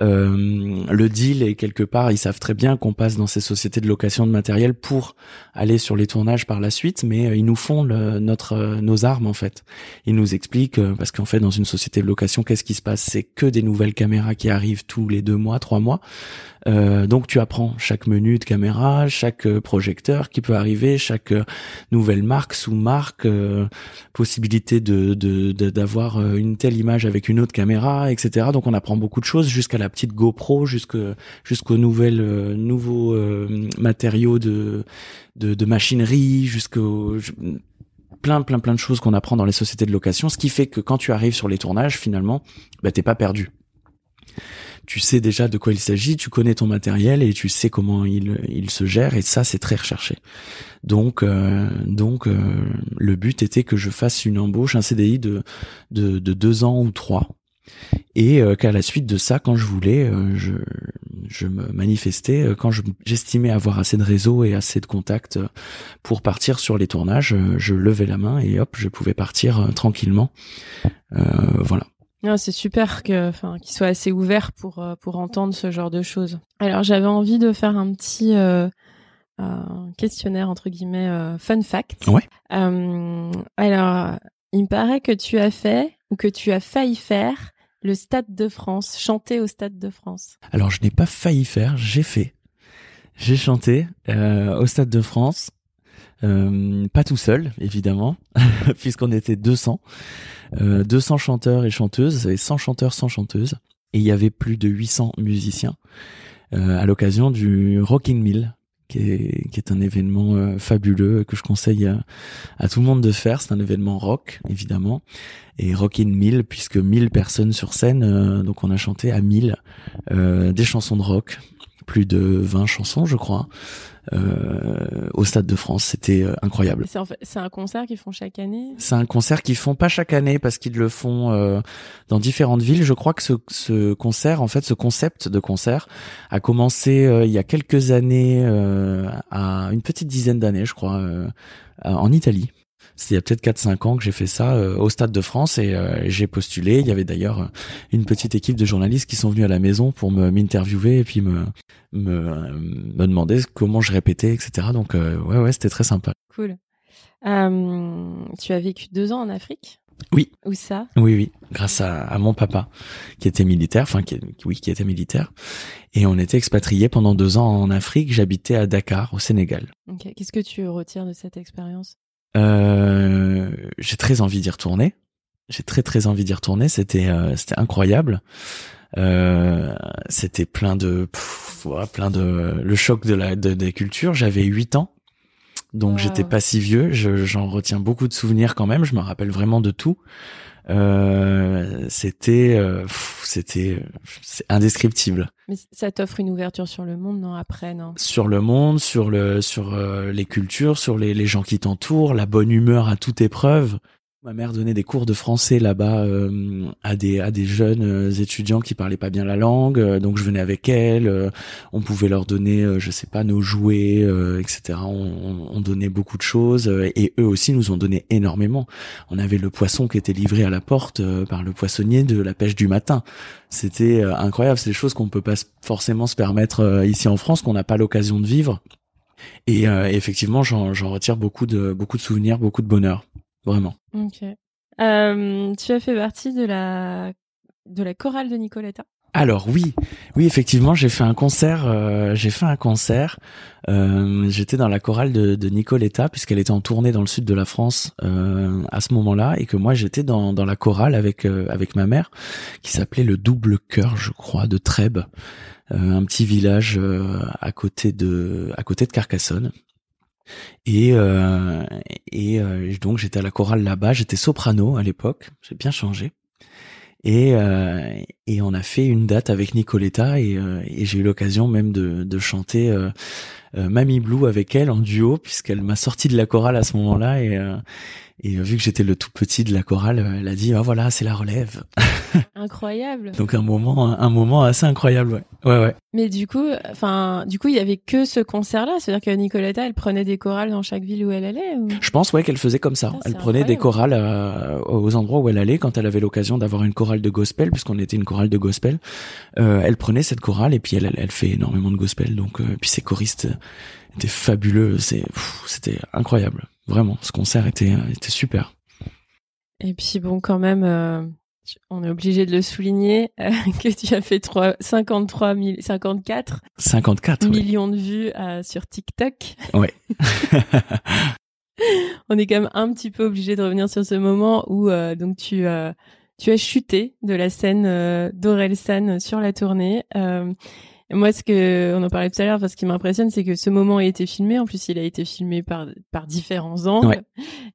[SPEAKER 3] Euh, le deal est quelque part, ils savent très bien qu'on passe dans ces sociétés de location de matériel pour aller sur les tournages par la suite, mais euh, ils nous font notre euh, nos armes en fait. Ils nous expliquent euh, parce qu'en fait dans une société de location, qu'est-ce qui se passe? C'est que des nouvelles caméras qui arrivent tous les deux mois, trois mois. Euh, donc tu apprends chaque menu de caméra, chaque euh, projecteur qui peut arriver, chaque euh, nouvelle marque, sous-marque, possibilité de d'avoir une telle image avec une autre caméra, etc. Donc on apprend beaucoup de choses jusqu'à la petite GoPro, jusqu'aux nouvelles nouveaux matériaux de de, de machinerie, jusqu'au plein plein plein de choses qu'on apprend dans les sociétés de location, ce qui fait que quand tu arrives sur les tournages, finalement, bah t'es pas perdu tu sais déjà de quoi il s'agit, tu connais ton matériel et tu sais comment il, il se gère et ça c'est très recherché. Donc euh, donc euh, le but était que je fasse une embauche, un CDI de de, de deux ans ou trois et euh, qu'à la suite de ça, quand je voulais, je, je me manifestais quand j'estimais avoir assez de réseau et assez de contacts pour partir sur les tournages, je levais la main et hop, je pouvais partir tranquillement. voilà
[SPEAKER 2] c'est super que, enfin, qu'il soit assez ouvert pour euh, pour entendre ce genre de choses. Alors j'avais envie de faire un petit euh, questionnaire entre guillemets euh, fun fact.
[SPEAKER 3] Ouais.
[SPEAKER 2] alors, il me paraît que tu as fait ou que tu as failli faire le Stade de France, chanter au Stade de France.
[SPEAKER 3] Alors je n'ai pas failli faire, j'ai fait. J'ai chanté au Stade de France. Pas tout seul, évidemment, puisqu'on était 200. 200 euh, chanteurs et chanteuses, et 100 chanteurs, 100 chanteuses, et il y avait plus de 800 musiciens euh, à l'occasion du Rocking Mill, qui est, qui est un événement fabuleux que je conseille à, tout le monde de faire. C'est un événement rock, évidemment, et rock in 1000 puisque 1000 personnes sur scène. donc on a chanté à 1000 des chansons de rock, plus de 20 chansons, je crois. Euh, au Stade de France. C'était euh, incroyable.
[SPEAKER 2] C'est en fait, un concert qu'ils font chaque année?
[SPEAKER 3] C'est un concert qu'ils font pas chaque année parce qu'ils le font euh, dans différentes villes. Je crois que ce, ce, concert, en fait, ce concept de concert a commencé il y a quelques années, à une petite dizaine d'années, je crois, en Italie. C'était il y a peut-être 4-5 ans que j'ai fait ça euh, au Stade de France et euh, j'ai postulé. Il y avait d'ailleurs euh, une petite équipe de journalistes qui sont venus à la maison pour me m'interviewer et puis me, me me demander comment je répétais, etc. Donc ouais ouais c'était très sympa.
[SPEAKER 2] Cool. tu as vécu deux ans en Afrique?
[SPEAKER 3] Oui.
[SPEAKER 2] Où ça?
[SPEAKER 3] Oui, oui, grâce à, à, mon papa qui était militaire, enfin qui, oui, qui était militaire, et on était expatriés pendant deux ans en Afrique. J'habitais à Dakar, au Sénégal.
[SPEAKER 2] Okay. Qu'est-ce que tu retires de cette expérience?
[SPEAKER 3] euh, j'ai très envie d'y retourner. J'ai très très envie d'y retourner. C'était euh, c'était incroyable. Euh, c'était plein de voilà, plein de le choc de la de, des cultures. J'avais 8 ans. Donc j'étais pas si vieux, j'en retiens beaucoup de souvenirs quand même, je me rappelle vraiment de tout. Euh, c'était euh, c'était c'est indescriptible.
[SPEAKER 2] Mais ça t'offre une ouverture sur le monde, non Après, non?
[SPEAKER 3] Sur le monde, sur le sur euh, les cultures, sur les, les gens qui t'entourent, la bonne humeur à toute épreuve. Ma mère donnait des cours de français là-bas euh, à des jeunes euh, étudiants qui parlaient pas bien la langue, euh, donc je venais avec elle. on pouvait leur donner, je sais pas, nos jouets, etc. On, on, donnait beaucoup de choses et eux aussi nous ont donné énormément. On avait le poisson qui était livré à la porte par le poissonnier de la pêche du matin. C'était incroyable. C'est des choses qu'on peut pas forcément se permettre ici en France, qu'on n'a pas l'occasion de vivre. Et effectivement, j'en retire beaucoup de beaucoup de souvenirs, beaucoup de bonheur vraiment.
[SPEAKER 2] Ok. Euh, tu as fait partie de la de la chorale de Nicoletta?
[SPEAKER 3] Alors oui, oui effectivement j'ai fait un concert. Euh, j'ai fait un concert. Euh, J'étais dans la chorale de, de Nicoletta puisqu'elle était en tournée dans le sud de la France euh, à ce moment-là et que moi j'étais dans, dans la chorale avec euh, avec ma mère qui s'appelait le Double Cœur je crois de Trèbes, euh, un petit village à côté de à côté de Carcassonne. Et, euh, euh, donc j'étais à la chorale là-bas, j'étais soprano à l'époque, j'ai bien changé. Et, euh, et on a fait une date avec Nicoletta et, et j'ai eu l'occasion même de, de chanter Mamie Blue avec elle en duo puisqu'elle m'a sorti de la chorale à ce moment-là et, et vu que j'étais le tout petit de la chorale, elle a dit ah voilà c'est la relève.
[SPEAKER 2] Incroyable.
[SPEAKER 3] Donc un moment un moment assez incroyable ouais. Ouais ouais.
[SPEAKER 2] Mais du coup enfin du coup il y avait que ce concert là, c'est-à-dire que Nicoletta elle prenait des chorales dans chaque ville où elle allait ou...
[SPEAKER 3] Je pense ouais qu'elle faisait comme ça. elle prenait des chorales euh, aux endroits où elle allait quand elle avait l'occasion d'avoir une chorale de gospel puisqu'on était une chorale de gospel. Euh, elle prenait cette chorale et puis elle elle, fait énormément de gospel donc euh, puis ses choristes étaient fabuleux, c'est c'était incroyable. Vraiment, ce concert était, était super.
[SPEAKER 2] Et puis bon, quand même, euh, on est obligé de le souligner euh, que tu as fait 3, 53 54,
[SPEAKER 3] 54
[SPEAKER 2] millions de vues euh, sur TikTok.
[SPEAKER 3] Ouais.
[SPEAKER 2] on est quand même un petit peu obligé de revenir sur ce moment où donc tu tu as chuté de la scène d'Orelsan sur la tournée moi, ce que on en parlait tout à l'heure, parce ce qui m'impressionne, c'est que ce moment a été filmé. En plus, il a été filmé par par différents angles.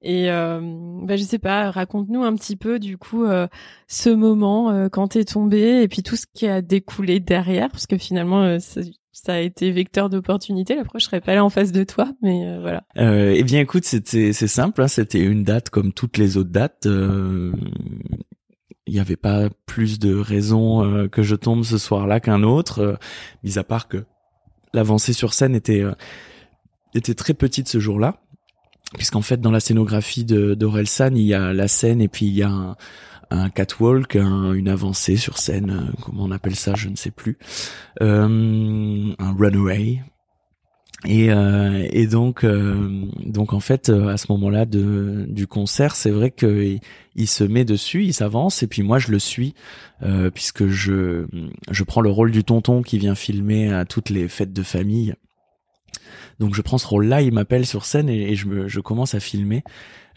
[SPEAKER 2] Et euh, bah, je sais pas, raconte-nous un petit peu du coup euh, ce moment euh, quand t'es tombé et puis tout ce qui a découlé derrière, parce que finalement, euh, ça, ça a été vecteur d'opportunité. La prochaine, je serais pas là en face de toi, mais euh, voilà.
[SPEAKER 3] eh bien, écoute, c'était c'est simple. Hein, c'était une date comme toutes les autres dates il n'y avait pas plus de raisons euh, que je tombe ce soir-là qu'un autre, euh, mis à part que l'avancée sur scène était euh, était très petite ce jour-là, puisqu'en fait dans la scénographie d'Orelsan il y a la scène et puis il y a un, un catwalk, une avancée sur scène, comment on appelle ça, je ne sais plus, un runaway, et, euh, et donc, euh, donc en fait, euh, à ce moment-là du concert, c'est vrai que il, se met dessus, il s'avance, et puis moi je le suis puisque je je prends le rôle du tonton qui vient filmer à toutes les fêtes de famille Donc je prends ce rôle-là, il m'appelle sur scène et, je, me, je commence à filmer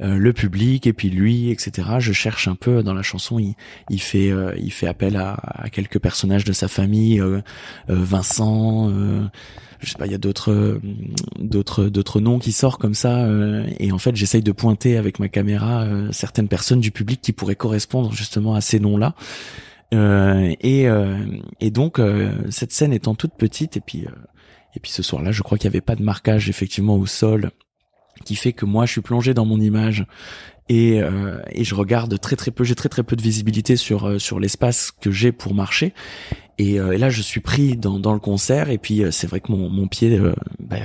[SPEAKER 3] euh, le public et puis lui, etc. Je cherche un peu dans la chanson. Il, euh, fait appel à, quelques personnages de sa famille, euh, Vincent. je sais pas, il y a d'autres, noms qui sortent comme ça. et en fait, j'essaye de pointer avec ma caméra certaines personnes du public qui pourraient correspondre justement à ces noms-là. et, et donc cette scène étant toute petite et puis et puis ce soir-là, je crois qu'il n'y avait pas de marquage effectivement au sol qui fait que moi je suis plongé dans mon image et, euh, et je regarde très très peu, j'ai très très peu de visibilité sur euh, sur l'espace que j'ai pour marcher. Et, euh, et, là je suis pris dans, dans le concert et puis c'est vrai que mon, mon pied bah,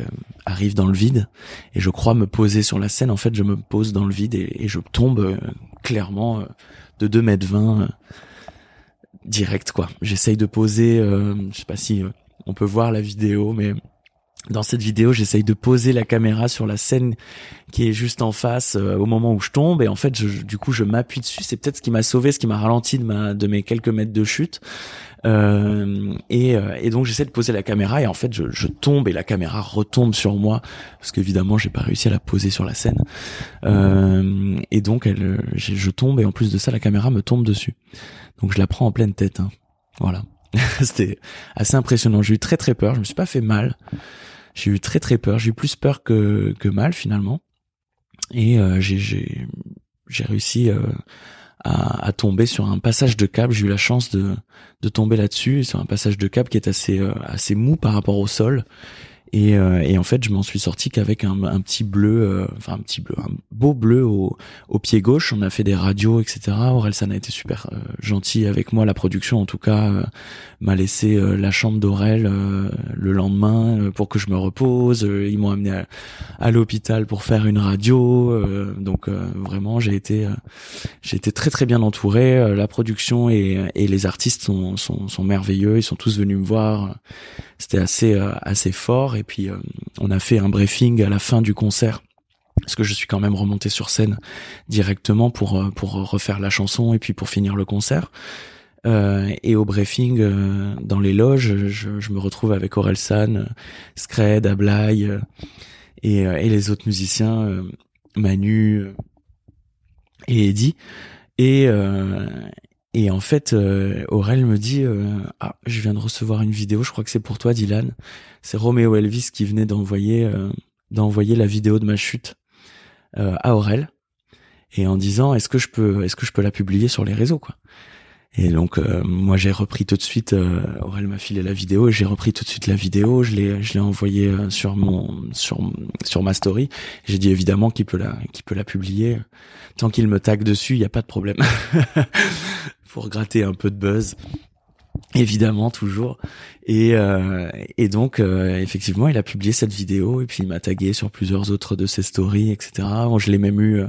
[SPEAKER 3] arrive dans le vide et je crois me poser sur la scène. En fait je me pose dans le vide et, je tombe clairement de 2 mètres 20 direct quoi. J'essaye de poser, je sais pas si on peut voir la vidéo mais dans cette vidéo, j'essaye de poser la caméra sur la scène qui est juste en face euh, au moment où je tombe et en fait, du coup, je m'appuie dessus. C'est peut-être ce qui m'a sauvé, ce qui m'a ralenti de ma de mes quelques mètres de chute. Euh, et, euh, et, donc j'essaie de poser la caméra et en fait je, je, tombe et la caméra retombe sur moi parce qu'évidemment j'ai pas réussi à la poser sur la scène euh, et donc elle, je tombe et en plus de ça la caméra me tombe dessus donc je la prends en pleine tête hein. voilà c'était assez impressionnant j'ai eu très très peur je me suis pas fait mal j'ai eu très très peur. J'ai eu plus peur que, que mal finalement. Et euh, j'ai j'ai réussi euh, à, tomber sur un passage de câble. J'ai eu la chance de, de tomber là-dessus, sur un passage de câble qui est assez, euh, assez mou par rapport au sol. Et, euh, et en fait, je m'en suis sorti qu'avec un, petit bleu, euh, enfin un petit bleu, un beau bleu au, au, pied gauche. On a fait des radios, etc. Orelsan a été super euh, gentil avec moi. La production, en tout cas, m'a laissé la chambre d'Aurel le lendemain pour que je me repose. ils m'ont amené à, à l'hôpital pour faire une radio. donc vraiment, j'ai été, j'ai été très très bien entouré. la production et, et les artistes sont, sont, sont merveilleux. Ils sont tous venus me voir c'était assez assez fort et puis euh, on a fait un briefing à la fin du concert parce que je suis quand même remonté sur scène directement pour euh, pour refaire la chanson et puis pour finir le concert. Euh, et au briefing, dans les loges, je, me retrouve avec Orelsan, Scred, Ablay et, les autres musiciens, Manu et Eddie. Et, et en fait, euh, Aurel me dit euh, ah je viens de recevoir une vidéo, je crois que c'est pour toi Dylan. C'est Roméo Elvis qui venait d'envoyer euh, d'envoyer la vidéo de ma chute euh, à Aurel et en disant est-ce que je peux est-ce que je peux la publier sur les réseaux quoi? Et donc moi j'ai repris tout de suite Aurel m'a filé la vidéo et j'ai repris tout de suite la vidéo, je l'ai je l'ai envoyé sur mon sur sur ma story. J'ai dit évidemment qu'il peut la qu'il peut la publier tant qu'il me tag dessus, il y a pas de problème. pour gratter un peu de buzz évidemment toujours. Et euh, et donc euh, effectivement il a publié cette vidéo et puis il m'a tagué sur plusieurs autres de ses stories etc je l'ai même eu euh,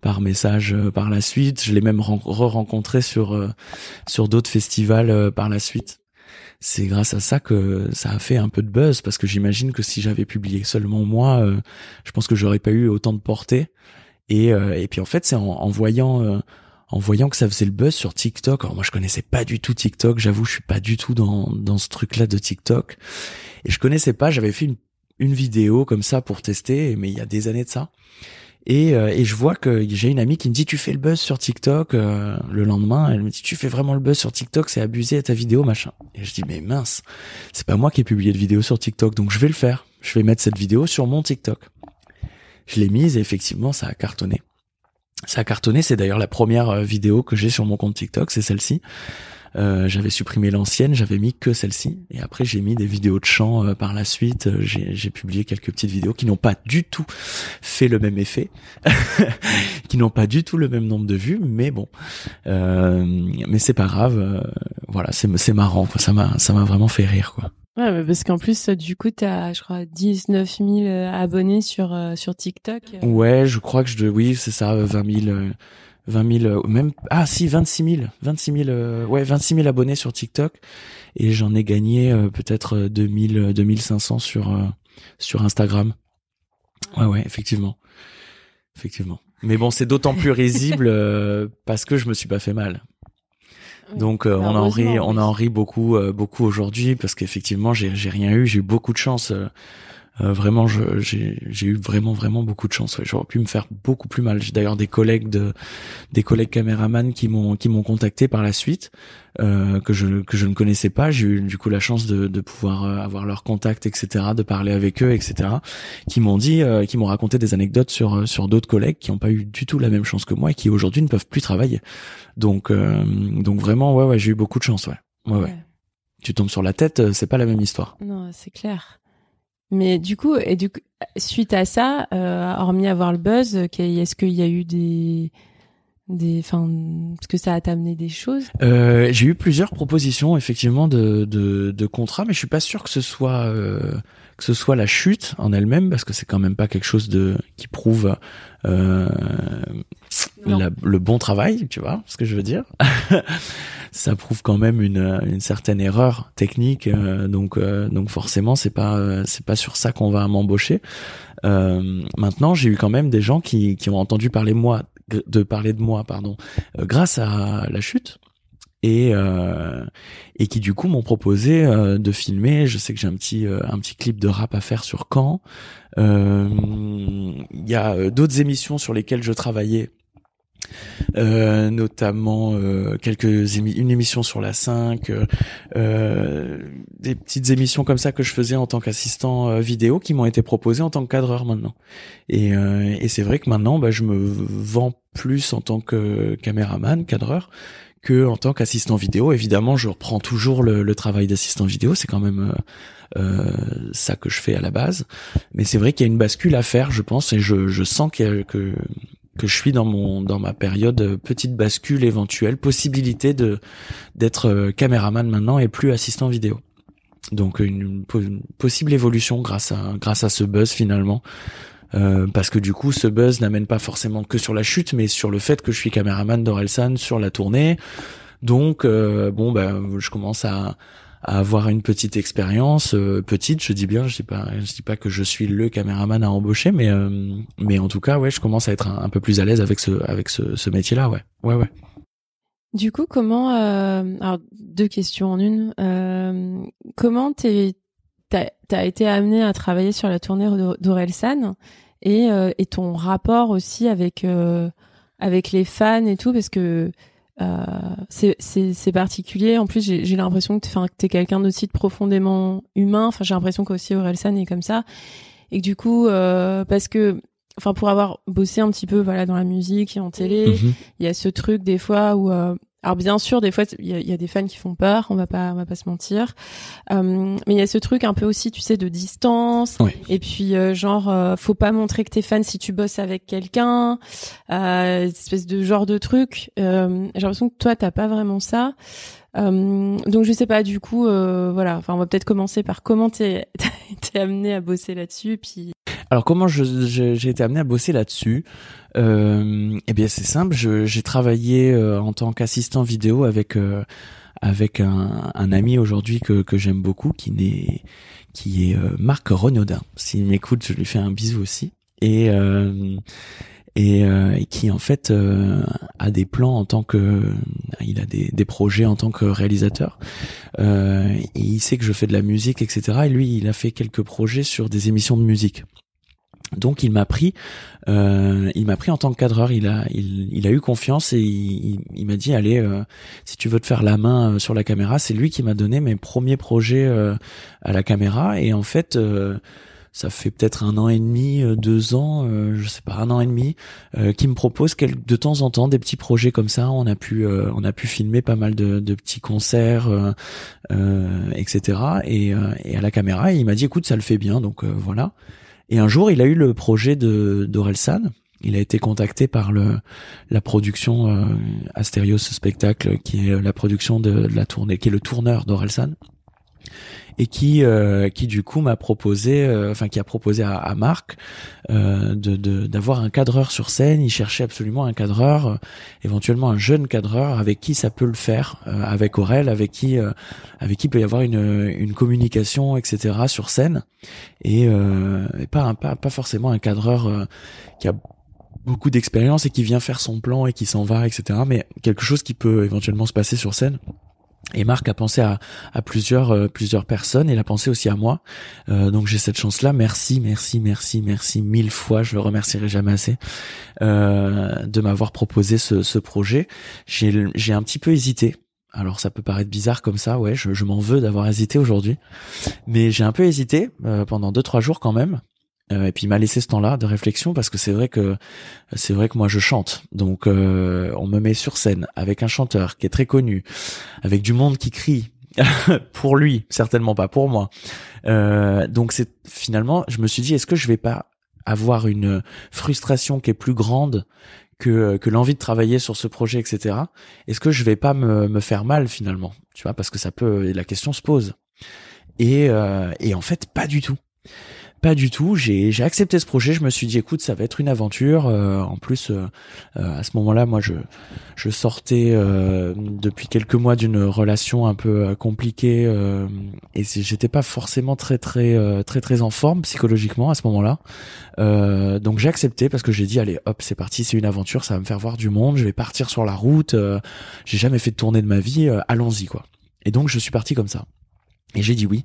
[SPEAKER 3] par message par la suite. Je l'ai même re-rencontré sur sur d'autres festivals par la suite. C'est grâce à ça que ça a fait un peu de buzz parce que j'imagine que si j'avais publié seulement moi je pense que j'aurais pas eu autant de portée. Et et puis en fait c'est en, en voyant en voyant que ça faisait le buzz sur TikTok. Alors moi je connaissais pas du tout TikTok, j'avoue je suis pas du tout dans dans ce truc là de TikTok. Et je connaissais pas, j'avais fait une une vidéo comme ça pour tester mais il y a des années de ça. Et, euh, et je vois que j'ai une amie qui me dit tu fais le buzz sur TikTok euh, le lendemain elle me dit tu fais vraiment le buzz sur TikTok? C'est abusé à ta vidéo machin et je dis mais mince c'est pas moi qui ai publié de vidéo sur TikTok donc je vais le faire. Je vais mettre cette vidéo sur mon TikTok je l'ai mise et effectivement ça a cartonné ça a cartonné, c'est d'ailleurs la première euh, vidéo que j'ai sur mon compte TikTok, c'est celle-ci. Euh, j'avais supprimé l'ancienne, j'avais mis que celle-ci, et après j'ai mis des vidéos de chant euh, par la suite. J'ai publié quelques petites vidéos qui n'ont pas du tout fait le même effet, qui n'ont pas du tout le même nombre de vues, mais bon, mais c'est pas grave. voilà, c'est marrant, ça m'a ça m'a vraiment fait rire, quoi.
[SPEAKER 2] Ouais, parce qu'en plus, du coup, tu as, je crois, 19 000 euh, abonnés sur, euh, sur TikTok.
[SPEAKER 3] Ouais, je crois que je... Oui, c'est ça, 20 000... 20 000, même ah si 26 000, 26 000, ouais 26 000 abonnés sur TikTok et j'en ai gagné euh, peut-être 2000, 2500 sur sur Instagram. Ouais ouais effectivement, effectivement. Mais bon c'est d'autant plus risible parce que je me suis pas fait mal. Donc euh, on en rit, on en rit beaucoup, euh, beaucoup aujourd'hui parce qu'effectivement j'ai j'ai rien eu, j'ai eu beaucoup de chance. Euh, vraiment, j'ai eu vraiment vraiment beaucoup de chance. Ouais. J'aurais pu me faire beaucoup plus mal. J'ai d'ailleurs des collègues de des collègues caméramans qui m'ont qui m'ont contacté par la suite euh, que je que je ne connaissais pas. J'ai eu du coup la chance de de pouvoir euh, avoir leur contact, etc., de parler avec eux, etc. Qui m'ont dit, euh, qui m'ont raconté des anecdotes sur sur d'autres collègues qui n'ont pas eu du tout la même chance que moi et qui aujourd'hui ne peuvent plus travailler. Donc donc vraiment ouais ouais j'ai eu beaucoup de chance ouais ouais. ouais. Tu tombes sur la tête, c'est pas la même histoire.
[SPEAKER 2] Non, c'est clair. Mais du coup, et du coup, suite à ça, euh, hormis avoir le buzz, est-ce qu'il y a eu des des enfin est-ce que ça a amené des choses?
[SPEAKER 3] Euh, j'ai eu plusieurs propositions effectivement de de, de contrats mais je suis pas sûr que ce soit euh, que ce soit la chute en elle-même parce que c'est quand même pas quelque chose de qui prouve euh, le bon travail tu vois ce que je veux dire? ça prouve quand même une, une certaine erreur technique. Euh, donc euh, donc forcément c'est pas euh, c'est pas sur ça qu'on va m'embaucher. maintenant j'ai eu quand même des gens qui qui ont entendu parler moi de parler de moi pardon grâce à la chute et et qui du coup m'ont proposé de filmer. Je sais que j'ai un petit un petit clip de rap à faire sur Caen. Il y a d'autres émissions sur lesquelles je travaillais euh, notamment euh, quelques une émission sur la 5, euh, des petites émissions comme ça que je faisais en tant qu'assistant vidéo qui m'ont été proposées en tant que cadreur maintenant. Et, et c'est vrai que maintenant, bah, je me vends plus en tant que caméraman, cadreur, que en tant qu'assistant vidéo. Évidemment, je reprends toujours le, travail d'assistant vidéo, c'est quand même euh, ça que je fais à la base. Mais c'est vrai qu'il y a une bascule à faire, je pense, et je, je sens que que je suis dans mon dans ma période euh, petite bascule éventuelle, possibilité de d'être euh, caméraman maintenant et plus assistant vidéo. Donc une, possible évolution grâce à grâce à ce buzz finalement. Euh, parce que du coup, ce buzz n'amène pas forcément que sur la chute, mais sur le fait que je suis caméraman d'Orelsan sur la tournée. Donc, bon, ben, je commence à, à avoir une petite expérience euh, petite je dis bien je dis pas je dis pas que je suis le caméraman à embaucher mais euh, mais en tout cas ouais je commence à être un, peu plus à l'aise avec ce avec ce, ce métier là ouais. Ouais ouais.
[SPEAKER 2] Du coup comment euh, alors deux questions en une comment t'es t'as as été amené à travailler sur la tournée d'Orelsan et et ton rapport aussi avec avec les fans et tout parce que euh, c'est particulier. En plus, j'ai l'impression que tu es quelqu'un aussi de profondément humain. Enfin, j'ai l'impression qu'aussi Orelsan est comme ça. Et que du coup, euh, parce que, enfin, pour avoir bossé un petit peu, voilà, dans la musique et en télé, mhm. il y a ce truc des fois où euh, alors bien sûr, des fois, il y a, des fans qui font peur, on va pas, on va pas se mentir. Euh, mais il y a ce truc un peu aussi, tu sais, de distance. Et puis euh, genre, euh, faut pas montrer que t'es fan si tu bosses avec quelqu'un. Euh, espèce de genre de truc. Euh, j'ai l'impression que toi, t'as pas vraiment ça. donc je sais pas. Du coup, voilà. Enfin, on va peut-être commencer par comment t'es t'es amené à bosser là-dessus, puis.
[SPEAKER 3] Alors comment j'ai été amené à bosser là-dessus? Euh, Eh bien c'est simple, j'ai travaillé euh, en tant qu'assistant vidéo avec euh, avec un, ami aujourd'hui que, que j'aime beaucoup, qui est qui est Marc Rognodin. S'il m'écoute, je lui fais un bisou aussi. Et et, et, qui en fait a des plans en tant que il a des, projets en tant que réalisateur. Il sait que je fais de la musique etc et lui il a fait quelques projets sur des émissions de musique donc il m'a pris, euh, il m'a pris en tant que cadreur. Il a, il, a eu confiance et il, m'a dit allez, euh, si tu veux te faire la main euh, sur la caméra, c'est lui qui m'a donné mes premiers projets à la caméra. Et en fait, ça fait peut-être un an et demi, deux ans, je sais pas, un an et demi, qui me propose de temps en temps des petits projets comme ça. On a pu, on a pu filmer pas mal de, petits concerts, etc. Et, et à la caméra, il m'a dit écoute, ça le fait bien, donc voilà. Et un jour, il a eu le projet de d'Orelsan. Il a été contacté par le la production euh, Asterios Spectacle, qui est la production de, de la tournée, qui est le tourneur d'Orelsan et qui euh, qui du coup m'a proposé euh, enfin qui a proposé à, à Marc euh, d'avoir un cadreur sur scène. Il cherchait absolument un cadreur éventuellement un jeune cadreur avec qui ça peut le faire avec Aurel avec qui avec qui peut y avoir une communication etc sur scène. Et, pas, pas pas forcément un cadreur qui a beaucoup d'expérience et qui vient faire son plan et qui s'en va etc mais quelque chose qui peut éventuellement se passer sur scène Et Marc a pensé à, à plusieurs euh, plusieurs personnes. Il a pensé aussi à moi. Euh, donc j'ai cette chance-là. Merci, merci, merci, merci mille fois. Je le remercierai jamais assez euh, de m'avoir proposé ce, ce projet. J'ai j'ai un petit peu hésité. Alors ça peut paraître bizarre comme ça, ouais. Je, je m'en veux d'avoir hésité aujourd'hui, mais j'ai un peu hésité euh, pendant deux trois jours quand même. Euh, et puis il m'a laissé ce temps-là de réflexion parce que c'est vrai que c'est vrai que moi je chante, donc euh, on me met sur scène avec un chanteur qui est très connu, avec du monde qui crie pour lui, certainement pas pour moi. Euh, donc c'est finalement, je me suis dit, est-ce que je vais pas avoir une frustration qui est plus grande que, que l'envie de travailler sur ce projet, etc. Est-ce que je vais pas me, me faire mal finalement, tu vois, parce que ça peut, la question se pose. Et, euh, et en fait, pas du tout. Pas du tout. J'ai accepté ce projet. Je me suis dit, écoute, ça va être une aventure. Euh, en plus, euh, euh, à ce moment-là, moi, je je sortais depuis quelques mois d'une relation un peu compliquée et j'étais pas forcément très très très très en forme psychologiquement à ce moment-là. donc j'ai accepté parce que j'ai dit, allez, hop, c'est parti, c'est une aventure, ça va me faire voir du monde. Je vais partir sur la route. j'ai jamais fait de tournée de ma vie. Allons-y, quoi. Et donc je suis parti comme ça. Et j'ai dit oui.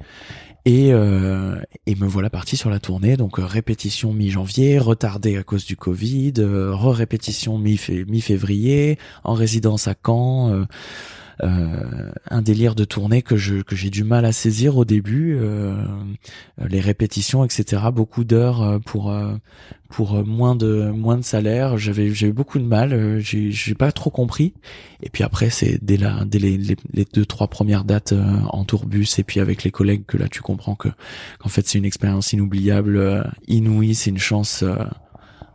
[SPEAKER 3] Et, euh, et me voilà parti sur la tournée. Donc euh, répétition mi-janvier, retardée à cause du Covid, euh, re-répétition mi-février, en résidence à Caen. Euh, euh, un délire de tournée que je que j'ai du mal à saisir au début, euh, les répétitions, etc. Beaucoup d'heures euh, pour pour moins de moins de salaire. J'avais j'ai eu beaucoup de mal. j'ai j'ai pas trop compris. Et puis après c'est dès la dès les, les, deux trois premières dates en tourbus et puis avec les collègues que là tu comprends que qu'en fait c'est une expérience inoubliable, inouïe. C'est une chance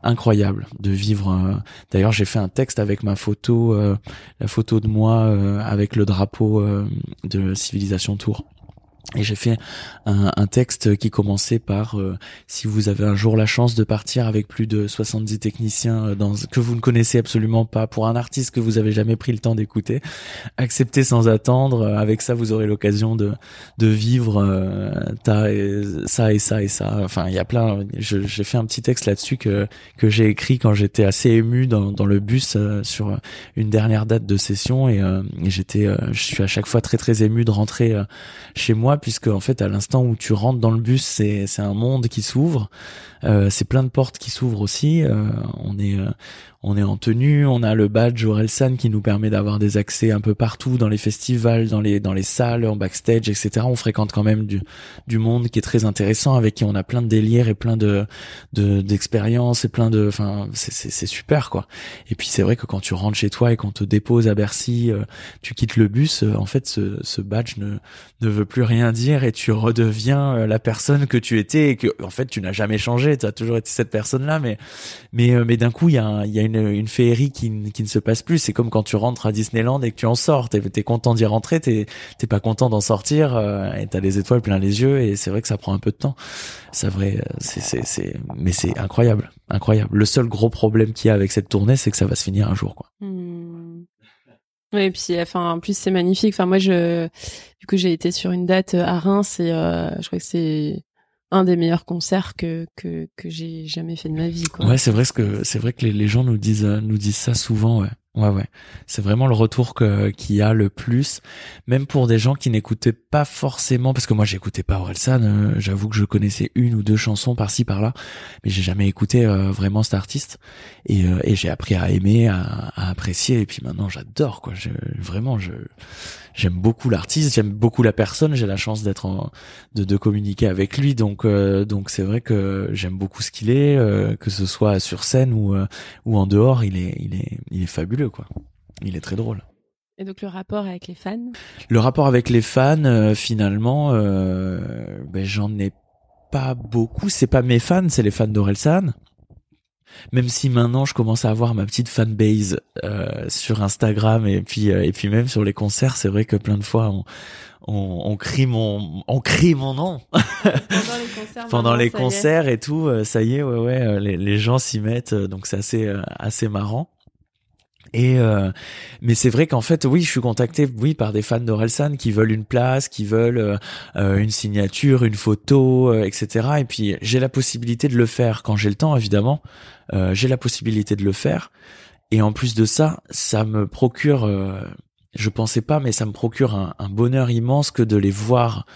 [SPEAKER 3] incroyable de vivre. Euh, d'ailleurs, j'ai fait un texte avec ma photo, euh, la photo de moi euh, avec le drapeau de Civilisation Tour. Et j'ai fait un, un, texte qui commençait par euh, si vous avez un jour la chance de partir avec plus de 70 techniciens euh, dans que vous ne connaissez absolument pas pour un artiste que vous avez jamais pris le temps d'écouter, acceptez sans attendre. Euh, avec ça, vous aurez l'occasion de de vivre ta, et, ça et ça et ça. Enfin, il y a plein. J'ai fait un petit texte là-dessus que que j'ai écrit quand j'étais assez ému dans dans le bus sur une dernière date de session et, et j'étais je suis à chaque fois très très ému de rentrer chez moi puisque en fait à l'instant où tu rentres dans le bus c'est c'est un monde qui s'ouvre. Euh, c'est plein de portes qui s'ouvrent aussi. Euh, on est euh, on est en tenue, on a le badge Orelsan qui nous permet d'avoir des accès un peu partout dans les festivals, dans les dans les salles, en backstage, etc. On fréquente quand même du du monde qui est très intéressant, avec qui on a plein de délires et plein de d'expériences et plein de, enfin c'est c'est super quoi. Et puis c'est vrai que quand tu rentres chez toi et qu'on te dépose à Bercy, euh, tu quittes le bus, euh, en fait ce ce badge ne ne veut plus rien dire et tu redeviens euh, la personne que tu étais et que en fait tu n'as jamais changé, tu as toujours été cette personne là, mais mais mais d'un coup il y a il y a une, une féerie qui, qui, ne se passe plus. C'est comme quand tu rentres à Disneyland et que tu en sors. T'es es content d'y rentrer, t'es pas content d'en sortir euh, et t'as les étoiles plein les yeux et c'est vrai que ça prend un peu de temps. C'est vrai, c'est c'est mais c'est incroyable, incroyable. Le seul gros problème qu'il y a avec cette tournée, c'est que ça va se finir un jour, quoi.
[SPEAKER 2] Oui, et puis enfin en plus c'est magnifique. Enfin moi je du coup j'ai été sur une date à Reims et euh, je crois que c'est un des meilleurs concerts que que, que j'ai jamais fait de ma vie quoi.
[SPEAKER 3] Ouais, c'est vrai ce que c'est vrai que les, les gens nous disent euh, nous disent ça souvent ouais. Ouais, ouais. C'est vraiment le retour que qu'il y a le plus, même pour des gens qui n'écoutaient pas forcément, parce que moi j'écoutais pas Orelsan. Euh, J'avoue que je connaissais une ou deux chansons par-ci par-là, mais j'ai jamais écouté euh, vraiment cet artiste. Et, euh, et j'ai appris à aimer, à, à, apprécier. Et puis maintenant j'adore quoi. Je, vraiment, je j'aime beaucoup l'artiste, j'aime beaucoup la personne. J'ai la chance d'être en, de, de communiquer avec lui, donc donc c'est vrai que j'aime beaucoup ce qu'il est, que ce soit sur scène ou ou en dehors. Il est il est il est fabuleux quoi. Il est très drôle.
[SPEAKER 2] Et donc le rapport avec les fans?
[SPEAKER 3] Le rapport avec les fans, euh, finalement, euh, ben, j'en ai pas beaucoup. C'est pas mes fans, c'est les fans d'Orelsan. Même si maintenant je commence à avoir ma petite fanbase euh, sur Instagram et puis et puis même sur les concerts, c'est vrai que plein de fois on, on, crie mon on crie mon nom pendant les concerts, pendant les concerts et tout. Ça y est, ouais ouais, les, les gens s'y mettent, donc c'est assez assez marrant. Et euh, mais c'est vrai qu'en fait, oui, je suis contacté, oui, par des fans d'Orelsan qui veulent une place, qui veulent euh, euh, une signature, une photo, etc. Et puis j'ai la possibilité de le faire quand j'ai le temps, évidemment. j'ai la possibilité de le faire. Et en plus de ça, ça me procure je pensais pas, mais ça me procure un, bonheur immense que de les voir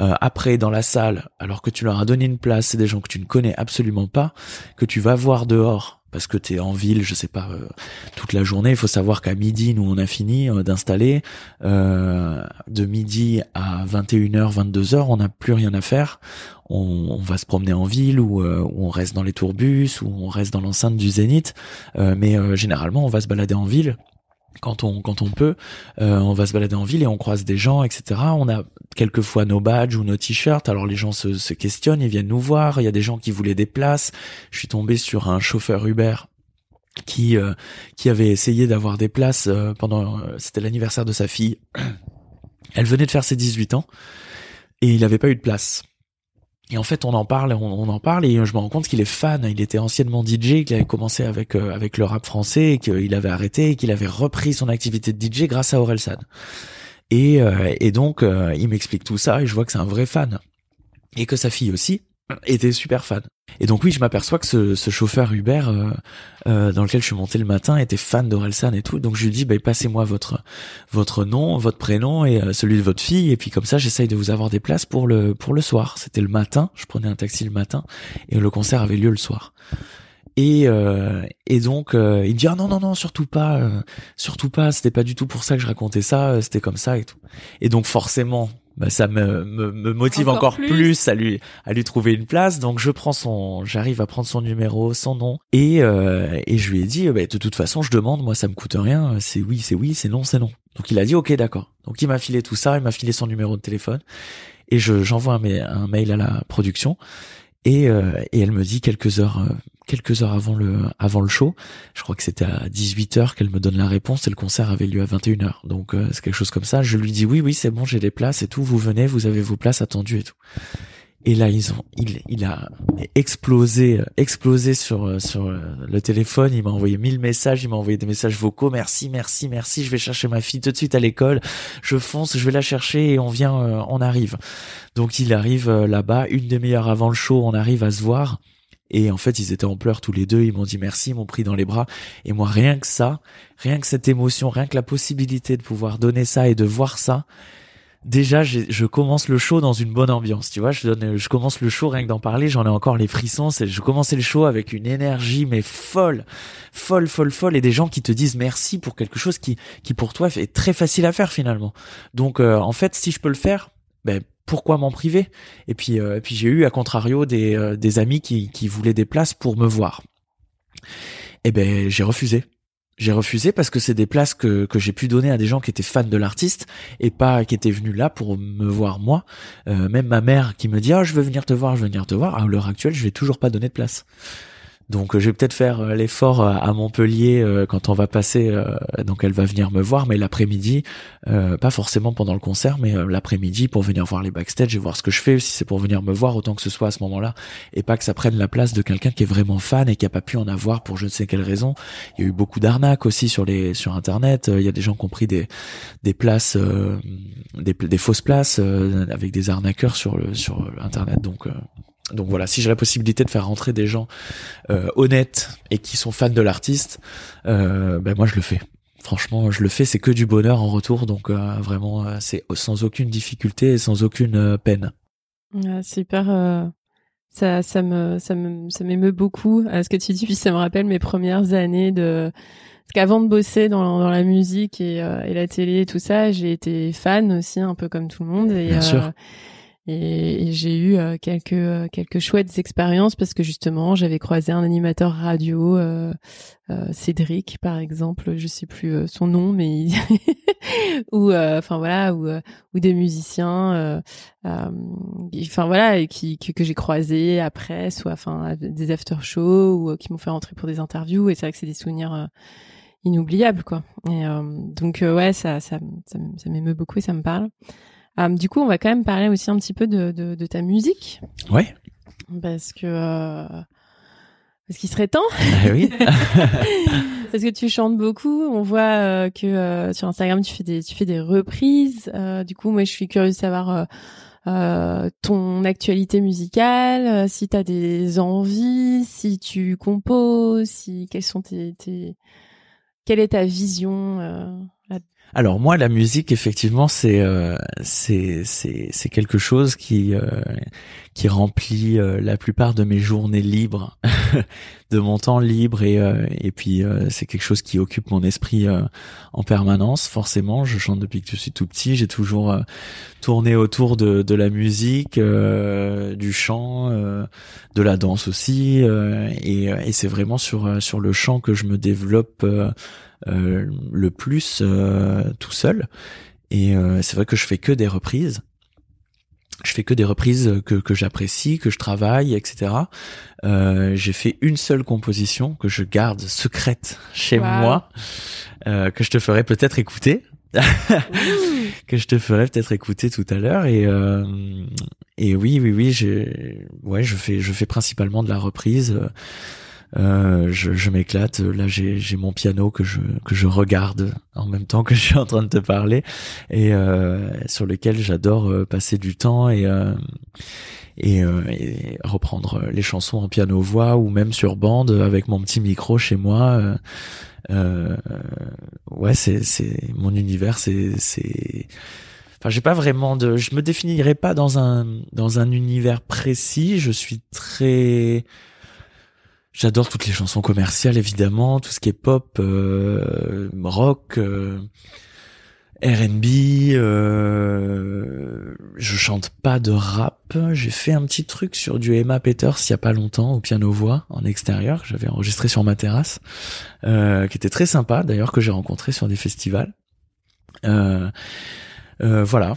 [SPEAKER 3] euh, après dans la salle, alors que tu leur as donné une place, c'est des gens que tu ne connais absolument pas, que tu vas voir dehors parce que tu es en ville, je sais pas, euh, toute la journée. Il faut savoir qu'à midi, nous, on a fini euh, d'installer. de midi à 21h, 22h, on n'a plus rien à faire. On, on, va se promener en ville ou, on reste dans les tourbus ou on reste dans l'enceinte du Zénith. mais généralement, on va se balader en ville quand on quand on peut, euh, on va se balader en ville et on croise des gens, etc. On a quelquefois nos badges ou nos t-shirts. Alors les gens se, se questionnent, ils viennent nous voir. Il y a des gens qui voulaient des places. Je suis tombé sur un chauffeur Uber qui euh, qui avait essayé d'avoir des places euh, pendant c'était l'anniversaire de sa fille. Elle venait de faire ses 18 ans et il n'avait pas eu de place. Et en fait, on en parle, on, en parle, et je me rends compte qu'il est fan. Il était anciennement DJ, qu'il avait commencé avec euh, avec le rap français, qu'il avait arrêté, qu'il avait repris son activité de DJ grâce à Orelsan. Et, euh, et donc, euh, il m'explique tout ça, et je vois que c'est un vrai fan, et que sa fille aussi était super fan. Et donc oui, je m'aperçois que ce, ce, chauffeur Uber euh, euh, dans lequel je suis monté le matin était fan d'Orelsan et tout. Donc je lui dis, bah, passez-moi votre votre nom, votre prénom et euh, celui de votre fille. Et puis comme ça, j'essaye de vous avoir des places pour le pour le soir. C'était le matin. Je prenais un taxi le matin et le concert avait lieu le soir. Et et donc il me dit ah non non non surtout pas surtout pas c'était pas du tout pour ça que je racontais ça c'était comme ça et tout et donc forcément bah, ça me, me, me motive encore, plus. à lui à lui trouver une place. Donc je prends son, j'arrive à prendre son numéro, son nom, et euh, et je lui ai dit, bah, de toute façon, je demande, moi ça me coûte rien, c'est oui, c'est oui, c'est non, c'est non. Donc il a dit ok, d'accord. Donc il m'a filé tout ça, il m'a filé son numéro de téléphone, et je j'envoie un, un mail à la production et, euh, et elle me dit quelques heures euh, quelques heures avant le avant le show, je crois que c'était à 18h qu'elle me donne la réponse et le concert avait lieu à 21h. Donc euh, c'est quelque chose comme ça, je lui dis oui oui, c'est bon, j'ai les places et tout, vous venez, vous avez vos places attendues et tout. Et là, ils ont, il, il a explosé, explosé sur sur le téléphone. Il m'a envoyé mille messages. Il m'a envoyé des messages vocaux. Merci, merci, merci. Je vais chercher ma fille tout de suite à l'école. Je fonce, je vais la chercher et on vient, euh, on arrive. Donc il arrive euh, là-bas, une demi-heure avant le show, on arrive à se voir. Et en fait, ils étaient en pleurs tous les deux. Ils m'ont dit merci, ils m'ont pris dans les bras. Et moi, rien que ça, rien que cette émotion, rien que la possibilité de pouvoir donner ça et de voir ça, déjà je commence le show dans une bonne ambiance tu vois. Je donne je commence le show rien que d'en parler. J'en ai encore les frissons. Je commençais le show avec une énergie mais folle folle folle folle. Et des gens qui te disent merci pour quelque chose qui qui pour toi est très facile à faire finalement. Donc euh, en fait si je peux le faire ben pourquoi m'en priver? Et puis euh, puis j'ai eu à contrario des euh, des amis qui qui voulaient des places pour me voir eh ben j'ai refusé j'ai refusé parce que c'est des places que, que j'ai pu donner à des gens qui étaient fans de l'artiste et pas qui étaient venus là pour me voir moi. Euh, même ma mère qui me dit ah je veux venir te voir, je veux venir te voir. À l'heure actuelle, je vais toujours pas donner de place. Donc euh, je vais peut-être faire euh, l'effort euh, à Montpellier quand on va passer. donc elle va venir me voir, mais l'après-midi, pas forcément pendant le concert, mais l'après-midi pour venir voir les backstage et voir ce que je fais. Si c'est pour venir me voir, autant que ce soit à ce moment-là, et pas que ça prenne la place de quelqu'un qui est vraiment fan et qui a pas pu en avoir pour je ne sais quelle raison. Il y a eu beaucoup d'arnaques aussi sur les sur internet. Il y a des gens qui ont pris des des places, des, des fausses places avec des arnaqueurs sur le sur internet. Donc donc voilà, si j'ai la possibilité de faire rentrer des gens euh, honnêtes et qui sont fans de l'artiste, euh, ben moi je le fais. Franchement, je le fais, c'est que du bonheur en retour, donc euh, vraiment c'est sans aucune difficulté et sans aucune peine.
[SPEAKER 2] c'est hyper, ça, ça me, ça me, ça m'émeut beaucoup. ce que tu dis, puis ça me rappelle mes premières années de, parce qu'avant de bosser dans, dans la musique et, et, la télé et tout ça, j'ai été fan aussi, un peu comme tout le monde. Et,
[SPEAKER 3] Bien sûr
[SPEAKER 2] et, j'ai eu euh, quelques euh, quelques chouettes expériences parce que justement j'avais croisé un animateur radio euh, euh Cédric par exemple. Je sais plus son nom mais ou enfin voilà ou ou des musiciens enfin voilà qui, que j'ai croisé après soit enfin des after shows ou qui m'ont fait rentrer pour des interviews. Et c'est vrai que c'est des souvenirs inoubliables quoi. Et donc ouais ça ça ça, m'émeut beaucoup et ça me parle. euh, du coup, on va quand même parler aussi un petit peu de, de, de ta musique.
[SPEAKER 3] Ouais.
[SPEAKER 2] Parce que euh, parce qu'il serait temps.
[SPEAKER 3] Ah oui.
[SPEAKER 2] parce que tu chantes beaucoup. On voit euh, que euh, sur Instagram tu fais des tu fais des reprises. du coup, moi, je suis curieuse de savoir. ton actualité musicale, si tu as des envies, si tu composes, si quelles sont tes, tes... quelle est ta vision
[SPEAKER 3] Alors moi, la musique, effectivement, c'est euh, c'est c'est quelque chose qui euh, qui remplit euh, la plupart de mes journées libres, de mon temps libre et et puis c'est quelque chose qui occupe mon esprit en permanence. Forcément, je chante depuis que je suis tout petit. J'ai toujours tourné autour de de la musique, du chant, de la danse aussi, et et c'est vraiment sur sur le chant que je me développe euh, le plus euh, tout seul. Et euh, c'est vrai que je fais que des reprises je fais que des reprises que, que j'apprécie, que je travaille, etc. Euh, j'ai fait une seule composition que je garde secrète chez moi, euh, que je te ferai peut-être écouter, que je te ferai peut-être écouter tout à l'heure. Et euh, et oui, oui, oui, j'ai ouais, je fais je fais principalement de la reprise. Euh, je, je m'éclate. Là, j'ai, mon piano que je que je regarde en même temps que je suis en train de te parler et euh, sur lequel j'adore euh, passer du temps et et, et, reprendre les chansons en piano voix ou même sur bande avec mon petit micro chez moi. Euh, ouais, c'est c'est mon univers, c'est c'est. Enfin, j'ai pas vraiment de. Je me définirais pas dans un dans un univers précis. Je suis très J'adore toutes les chansons commerciales, évidemment, tout ce qui est pop, euh, rock, euh, R&B. Euh, je chante pas de rap. J'ai fait un petit truc sur du Emma Peters il y a pas longtemps au piano voix en extérieur. J'avais enregistré sur ma terrasse, euh, qui était très sympa, d'ailleurs que j'ai rencontré sur des festivals. Euh, euh, voilà,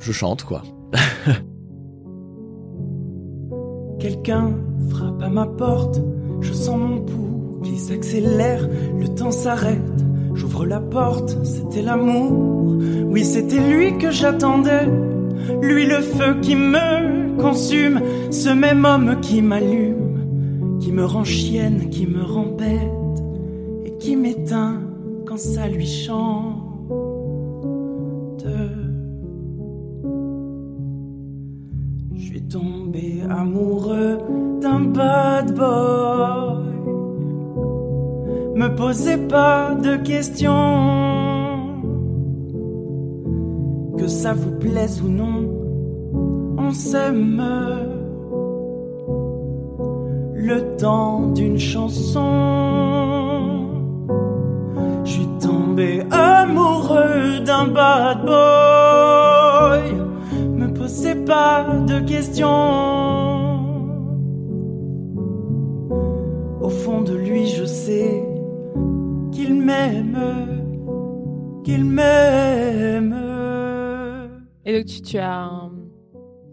[SPEAKER 3] je chante quoi.
[SPEAKER 4] Quelqu'un frappe à ma porte je sens mon pouls qui s'accélère, le temps s'arrête. J'ouvre la porte, c'était l'amour. Oui, c'était lui que j'attendais. Lui, le feu qui me consume. Ce même homme qui m'allume. Qui me rend chienne, qui me rend bête. Et qui m'éteint quand ça lui chante. Tombé amoureux d'un bad boy. Me posez pas de questions. Que ça vous plaise ou non, on s'aime. Le temps d'une chanson. Je suis tombé amoureux d'un bad boy. Posez pas de questions. Au fond de lui, je sais qu'il m'aime, qu'il m'aime.
[SPEAKER 2] Et donc, tu, as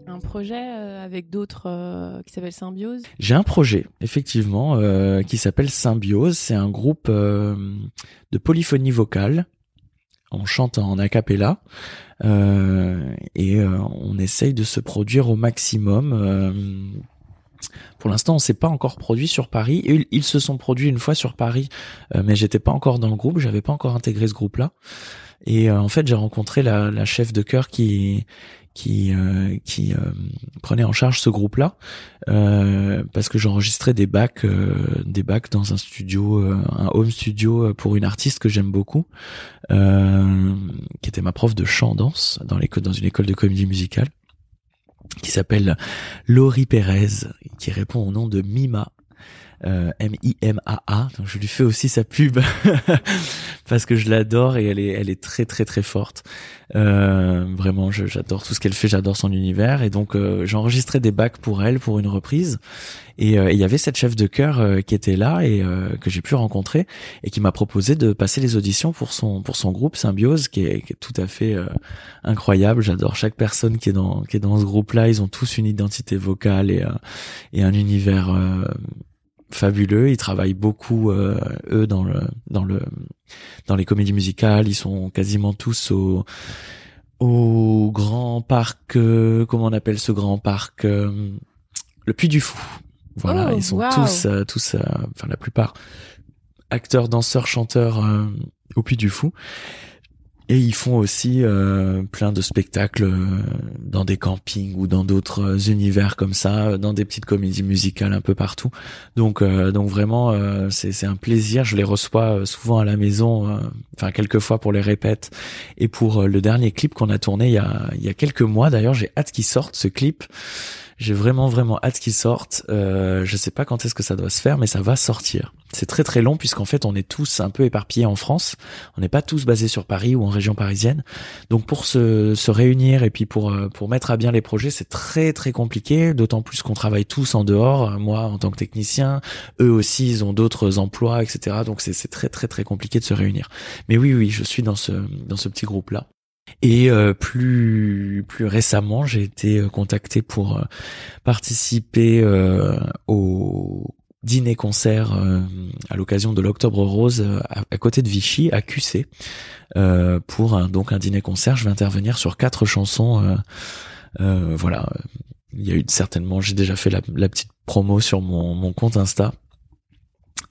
[SPEAKER 2] un, projet euh, avec d'autres euh, qui s'appelle Symbiose?
[SPEAKER 3] J'ai un projet, effectivement, euh, qui s'appelle Symbiose. C'est un groupe de polyphonie vocale. On chante en a cappella et on essaye de se produire au maximum pour l'instant, on s'est pas encore produit sur Paris. Ils, se sont produits une fois sur Paris, euh, mais j'étais pas encore dans le groupe, j'avais pas encore intégré ce groupe-là. Et euh, en fait, j'ai rencontré la, la, chef de chœur qui qui euh, qui prenait en charge ce groupe-là parce que j'enregistrais des bacs des bacs dans un studio un home studio pour une artiste que j'aime beaucoup qui était ma prof de chant danse dans l'école dans une école de comédie musicale qui s'appelle Laurie Pérez, qui répond au nom de Mima. Euh, M-I-M-A-A. Donc je lui fais aussi sa pub parce que je l'adore et elle est, elle est très très très forte. Euh, vraiment, j'adore tout ce qu'elle fait, j'adore son univers et donc euh, j'enregistrais des bacs pour elle pour une reprise et il y avait cette chef de chœur qui était là et que j'ai pu rencontrer et qui m'a proposé de passer les auditions pour son pour son groupe Symbiose qui est, qui est tout à fait incroyable. J'adore chaque personne qui est dans qui est dans ce groupe-là. Ils ont tous une identité vocale et et un univers fabuleux. Ils travaillent beaucoup euh, eux dans le dans le dans les comédies musicales. Ils sont quasiment tous au au grand parc. Euh, comment on appelle ce grand parc euh, Le Puy du Fou. Voilà,
[SPEAKER 2] oh,
[SPEAKER 3] ils sont tous tous enfin la plupart acteurs, danseurs, chanteurs au Puy du Fou. Et ils font aussi euh, plein de spectacles euh, dans des campings ou dans d'autres univers comme ça, dans des petites comédies musicales un peu partout. Donc, donc vraiment, c'est c'est un plaisir. Je les reçois souvent à la maison, enfin quelques fois pour les répètes et pour le dernier clip qu'on a tourné il y a il y a quelques mois. D'ailleurs, j'ai hâte qu'il sorte ce clip. J'ai vraiment vraiment hâte qu'il sorte. Euh, je sais pas quand est-ce que ça doit se faire, mais ça va sortir. C'est très très long puisqu'en fait on est tous un peu éparpillés en France. On n'est pas tous basés sur Paris ou en région parisienne. Donc pour se, se réunir et puis pour euh, pour mettre à bien les projets, c'est très très compliqué. D'autant plus qu'on travaille tous en dehors. Moi en tant que technicien, eux aussi ils ont d'autres emplois, etc. Donc c'est c'est très très très compliqué de se réunir. Mais oui oui, je suis dans ce dans ce petit groupe là. Et euh, plus plus récemment, j'ai été euh, contacté pour euh, participer au dîner-concert à l'occasion de l'Octobre Rose à, côté de Vichy, à QC, pour un, donc un dîner-concert. Je vais intervenir sur quatre chansons. voilà, il y a eu certainement, j'ai déjà fait la, la, petite promo sur mon, mon compte Insta.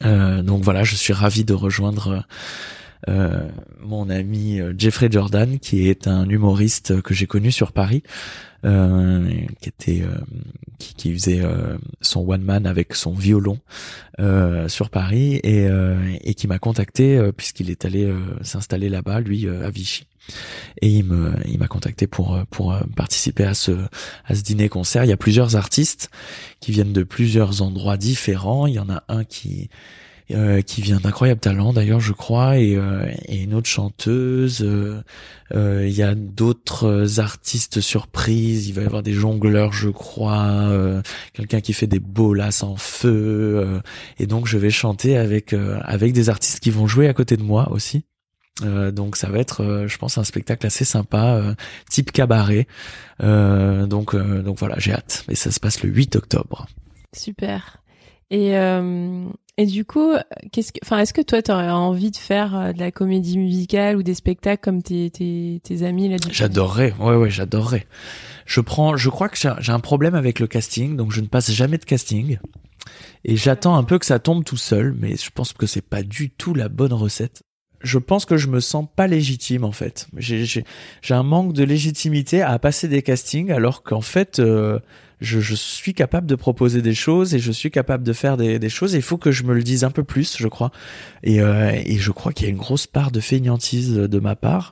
[SPEAKER 3] donc voilà, je suis ravi de rejoindre euh, mon ami euh, Jeffrey Jordan, qui est un humoriste que j'ai connu sur Paris, euh, qui était qui, qui, faisait son one man avec son violon sur Paris et, et qui m'a contacté puisqu'il est allé s'installer là-bas, lui à Vichy. Et il me, il m'a contacté pour pour participer à ce à ce dîner concert. Il y a plusieurs artistes qui viennent de plusieurs endroits différents. Il y en a un qui euh, qui vient d'incroyable talent d'ailleurs je crois et, euh, et une autre chanteuse euh, il y a d'autres artistes surprises il va y avoir des jongleurs je crois quelqu'un qui fait des bolas en feu et donc je vais chanter avec avec des artistes qui vont jouer à côté de moi aussi donc ça va être, je pense, un spectacle assez sympa, type cabaret. donc, donc voilà, j'ai hâte. Et ça se passe le 8 octobre.
[SPEAKER 2] Super. Et, euh, et du coup, qu'est-ce que, enfin, est-ce que toi, tu aurais envie de faire euh, de la comédie musicale ou des spectacles comme tes, tes, tes amis là
[SPEAKER 3] J'adorerais, ouais, ouais, j'adorerais. Je prends, je crois que j'ai un problème avec le casting, donc je ne passe jamais de casting. Et j'attends un peu que ça tombe tout seul, mais je pense que c'est pas du tout la bonne recette. Je pense que je me sens pas légitime en fait. J'ai un manque de légitimité à passer des castings, alors qu'en fait. Euh, je, je, suis capable de proposer des choses et je suis capable de faire des, des choses. il faut que je me le dise un peu plus, je crois. Et, euh, et je crois qu'il y a une grosse part de feignantise de ma part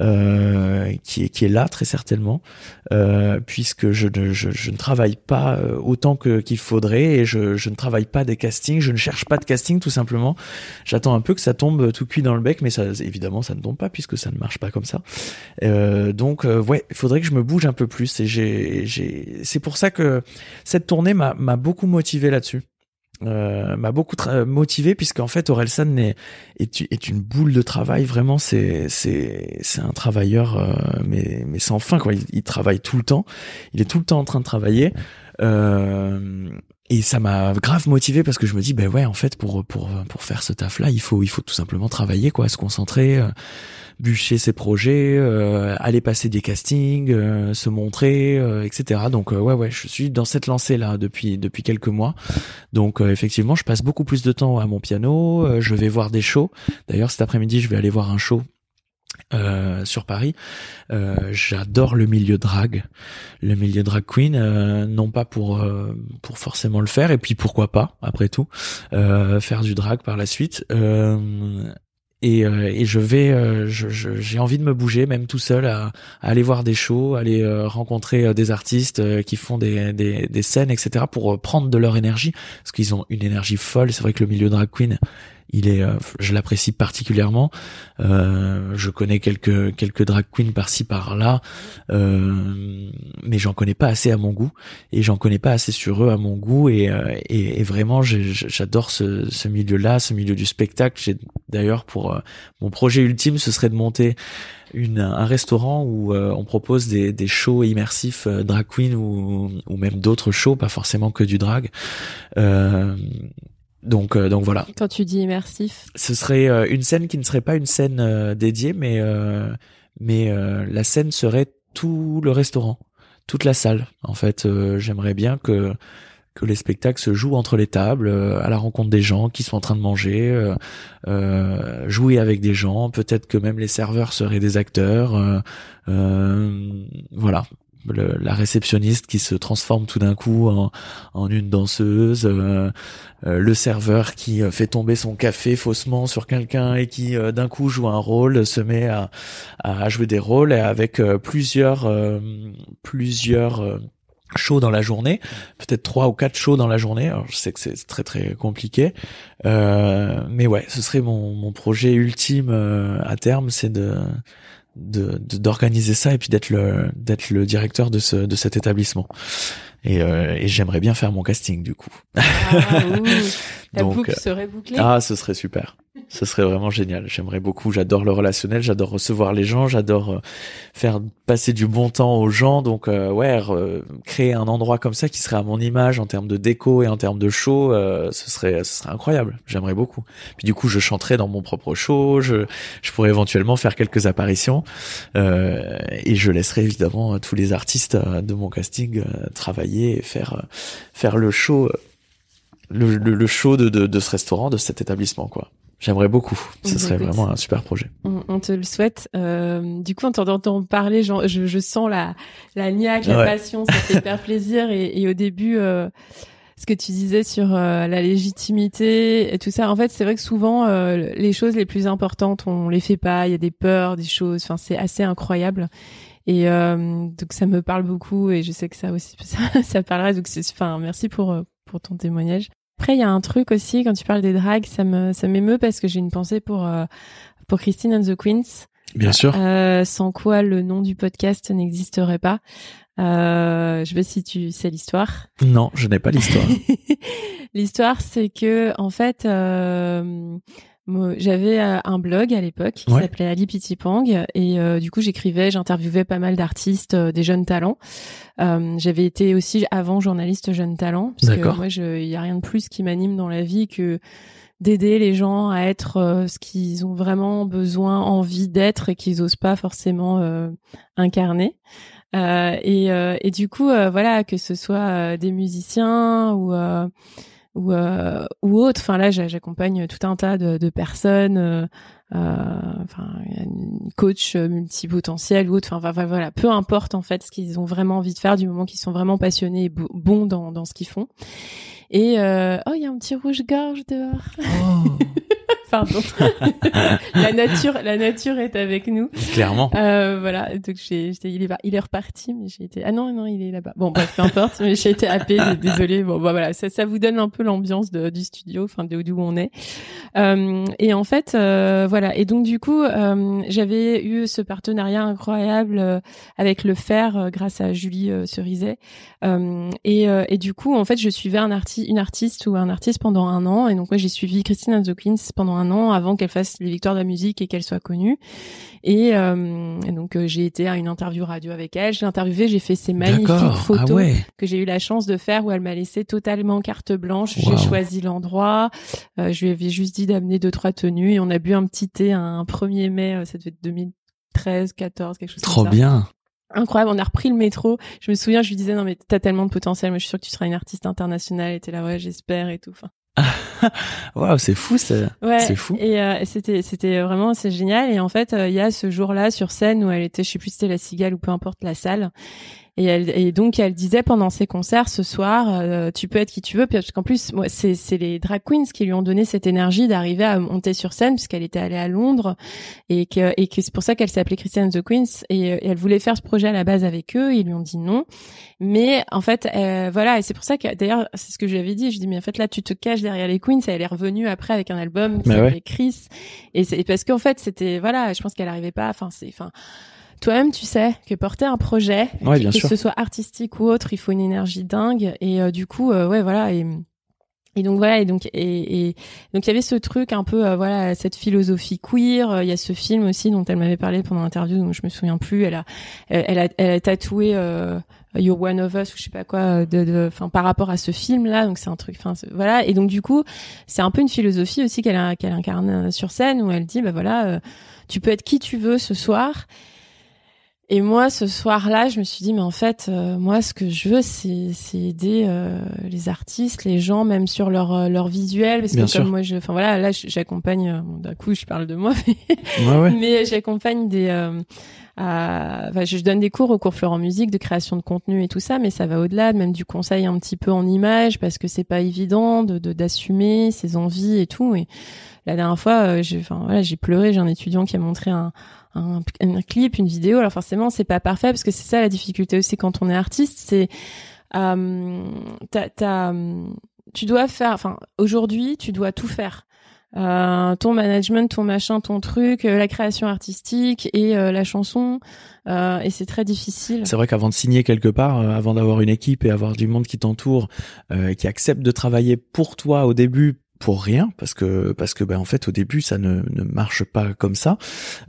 [SPEAKER 3] euh, qui, est, qui est là très certainement, euh, puisque je ne, je, je, ne travaille pas euh, autant que qu'il faudrait et je, je ne travaille pas des castings. Je ne cherche pas de casting tout simplement. J'attends un peu que ça tombe tout cuit dans le bec, mais ça, évidemment, ça ne tombe pas puisque ça ne marche pas comme ça. Euh, donc, ouais, il faudrait que je me bouge un peu plus. Et j'ai, j'ai, c'est pour ça que cette tournée m'a beaucoup motivé là-dessus. Euh, m'a beaucoup motivé puisqu'en fait Orelsan est, est, une boule de travail. Vraiment c'est un travailleur euh, mais sans fin il, travaille tout le temps. Il est tout le temps en train de travailler. Euh, et ça m'a grave motivé parce que je me dis ben ouais en fait pour pour pour faire ce taf là il faut il faut tout simplement travailler quoi se concentrer euh, bûcher ses projets, euh, aller passer des castings, euh, se montrer, euh, etc. Donc ouais ouais, je suis dans cette lancée là depuis depuis quelques mois. Donc effectivement, je passe beaucoup plus de temps à mon piano. je vais voir des shows. D'ailleurs cet après-midi, je vais aller voir un show euh, sur Paris. Euh, J'adore le milieu drag, le milieu drag queen, euh, non pas pour pour forcément le faire, et puis pourquoi pas après tout faire du drag par la suite et, euh, et je vais, euh, j'ai envie de me bouger, même tout seul, à, aller voir des shows, aller euh, rencontrer des artistes qui font des, des, des, scènes, etc., pour prendre de leur énergie, parce qu'ils ont une énergie folle. C'est vrai que le milieu drag queen il est, euh, je l'apprécie particulièrement. Euh, je connais quelques quelques drag queens par-ci par-là, euh, mais j'en connais pas assez à mon goût et j'en connais pas assez sur eux à mon goût et vraiment j'adore ce, milieu-là, ce milieu du spectacle. J'ai d'ailleurs pour mon projet ultime, ce serait de monter un restaurant où on propose des, shows immersifs drag queen ou, ou même d'autres shows, pas forcément que du drag. Donc, euh, donc voilà.
[SPEAKER 2] Quand tu dis immersif,
[SPEAKER 3] ce serait euh, une scène qui ne serait pas une scène euh, dédiée, mais mais la scène serait tout le restaurant, toute la salle. En fait, j'aimerais bien que que les spectacles se jouent entre les tables, à la rencontre des gens qui sont en train de manger, euh, jouer avec des gens. Peut-être que même les serveurs seraient des acteurs. voilà, la réceptionniste qui se transforme tout d'un coup en, en, une danseuse, euh, euh, le serveur qui euh, fait tomber son café faussement sur quelqu'un et qui d'un coup joue un rôle, se met à, à jouer des rôles avec plusieurs plusieurs shows dans la journée, peut-être trois ou quatre shows dans la journée. Alors je sais que c'est très très compliqué, mais ouais, ce serait mon, mon projet ultime à terme, c'est de de d'organiser ça et puis d'être le d'être le directeur de ce de cet établissement. Et, euh, et j'aimerais bien faire mon casting du coup.
[SPEAKER 2] Ah, la boucle euh, serait bouclée.
[SPEAKER 3] Ah ce serait super ce serait vraiment génial. J'aimerais beaucoup. J'adore le relationnel. J'adore recevoir les gens. J'adore euh, faire passer du bon temps aux gens. Donc euh, ouais, créer un endroit comme ça qui serait à mon image en termes de déco et en termes de show, euh, ce serait ce serait incroyable. J'aimerais beaucoup. Puis du coup, je chanterais dans mon propre show. Je je pourrais éventuellement faire quelques apparitions et je laisserai évidemment tous les artistes de mon casting travailler et faire faire le show. Le, le, show de, de, de ce restaurant, de cet établissement, quoi. J'aimerais beaucoup. Ce serait vraiment un super projet.
[SPEAKER 2] On, te le souhaite. Euh, du coup, en t'entendant parler, je, je, sens la, la niaque, la passion, ça fait hyper plaisir. Et, et au début, euh, ce que tu disais sur euh, la légitimité et tout ça, en fait, c'est vrai que souvent, euh, les choses les plus importantes, on les fait pas. Il y a des peurs, des choses. Enfin, c'est assez incroyable. Et euh, donc, ça me parle beaucoup. Et je sais que ça aussi, ça, ça parlera. Donc, enfin, merci pour pour ton témoignage. Après, il y a un truc aussi, quand tu parles des drags, ça me ça m'émeut parce que j'ai une pensée pour euh, pour Christine and the Queens.
[SPEAKER 3] Bien sûr.
[SPEAKER 2] Euh, sans quoi le nom du podcast n'existerait pas. Euh, je sais pas si tu sais l'histoire.
[SPEAKER 3] Non, je n'ai pas l'histoire.
[SPEAKER 2] l'histoire, c'est que en fait, euh, j'avais euh, un blog à l'époque qui s'appelait Ali Pitipang et euh, du coup j'écrivais, j'interviewais pas mal d'artistes, euh, des jeunes talents. J'avais été aussi avant journaliste jeunes talents parce que moi il y a rien de plus qui m'anime dans la vie que d'aider les gens à être ce qu'ils ont vraiment besoin, envie d'être et qu'ils osent pas forcément incarner. et, et du coup voilà que ce soit des musiciens ou ou euh, ou autre. Enfin là, j'accompagne tout un tas de, de personnes, euh, euh enfin coach multipotentiel ou autre. Enfin voilà, peu importe en fait ce qu'ils ont vraiment envie de faire du moment qu'ils sont vraiment passionnés et bons dans dans ce qu'ils font. Et euh, oh, il y a un petit rouge-gorge dehors. Oh. Pardon. la nature, la nature est avec nous.
[SPEAKER 3] Clairement.
[SPEAKER 2] Euh, voilà. Donc j'ai, il est, il est reparti, mais j'ai été. Ah non, non, il est là-bas. Bon, bref, peu importe. mais j'ai été happée. Désolée. Bon, bah, voilà. Ça, ça vous donne un peu l'ambiance du studio, enfin de d'où on est. Euh, et en fait, euh, voilà. Et donc du coup, j'avais eu ce partenariat incroyable avec le Fer grâce à Julie Cerizet. et, et du coup, en fait, je suivais un une artiste ou un artiste pendant un an. Et donc moi j'ai suivi Christine Queens pendant un an avant qu'elle fasse les victoires de la musique et qu'elle soit connue. Et, euh, donc euh, j'ai été à une interview radio avec elle. J'ai interviewé, j'ai fait ces magnifiques ah photos que j'ai eu la chance de faire où elle m'a laissé totalement carte blanche. J'ai choisi l'endroit. Euh, je lui avais juste dit d'amener deux trois tenues et on a bu un petit thé un 1er mai. ça devait être 2013, 14, quelque chose
[SPEAKER 3] Trop
[SPEAKER 2] comme
[SPEAKER 3] ça. bien
[SPEAKER 2] incroyable. On a repris le métro. Je me souviens, je lui disais non mais t'as tellement de potentiel. Moi, je suis sûre que tu seras une artiste internationale. Et t'es là ouais, j'espère et tout. Enfin.
[SPEAKER 3] Waouh, c'est fou, c'est
[SPEAKER 2] ouais,
[SPEAKER 3] fou.
[SPEAKER 2] Et euh, c'était c'était vraiment c'est génial. Et en fait, euh, il y a ce jour-là sur scène où elle était, je sais plus si c'était la Cigale ou peu importe la salle. Et, elle, et donc elle disait pendant ses concerts ce soir, euh, tu peux être qui tu veux, parce qu'en plus, moi, c'est, c'est les drag queens qui lui ont donné cette énergie d'arriver à monter sur scène, puisqu'elle était allée à Londres, et que, et que c'est pour ça qu'elle s'appelait Christiane the Queens, et, et, elle voulait faire ce projet à la base avec eux, ils lui ont dit non. Mais en fait, euh, voilà, et c'est pour ça que d'ailleurs, c'est ce que je lui avais dit, je dis mais en fait là, tu te caches derrière les queens, elle est revenue après avec un album qui s'appelait Chris, et c'est parce qu'en fait, c'était voilà, je pense qu'elle arrivait pas, enfin c'est, enfin toi-même, tu sais que porter un projet, que, ce soit artistique ou autre, il faut une énergie dingue. Et euh, du coup, euh, ouais, voilà. Et, et donc voilà. Et donc et, et donc il y avait ce truc un peu, euh, voilà, cette philosophie queer. Il y a ce film aussi dont elle m'avait parlé pendant l'interview, dont je me souviens plus. Elle a, elle, a, elle a tatoué. You're One of Us ou je sais pas quoi de enfin par rapport à ce film là donc c'est un truc enfin voilà. Et donc du coup c'est un peu une philosophie aussi qu'elle qu'elle incarne sur scène où elle dit bah voilà tu peux être qui tu veux ce soir Et moi, ce soir-là, je me suis dit, mais en fait, euh, moi, ce que je veux, c'est, c'est aider euh, les artistes, les gens, même sur leur euh, leur visuel, parce que comme moi, je, enfin voilà, là, j'accompagne. D'un coup, je parle de moi, mais, mais j'accompagne des. Enfin, je donne des cours au cours Florent Musique de création de contenu et tout ça, mais ça va au-delà, même du conseil un petit peu en image, parce que c'est pas évident de d'assumer ses envies et tout. Et la dernière fois, j'ai, enfin voilà, j'ai pleuré. J'ai un étudiant qui a montré un un, clip, une vidéo. Alors forcément, c'est pas parfait parce que c'est ça la difficulté aussi quand on est artiste, c'est euh, tu dois faire. Enfin, aujourd'hui, tu dois tout faire. Euh, ton management, ton machin, ton truc, euh, la création artistique et euh, la chanson. Euh, et c'est très difficile.
[SPEAKER 3] C'est vrai qu'avant de signer quelque part, avant d'avoir une équipe et avoir du monde qui t'entoure, qui accepte de travailler pour toi au début pour rien parce que parce que ben en fait au début ça ne, ne marche pas comme ça.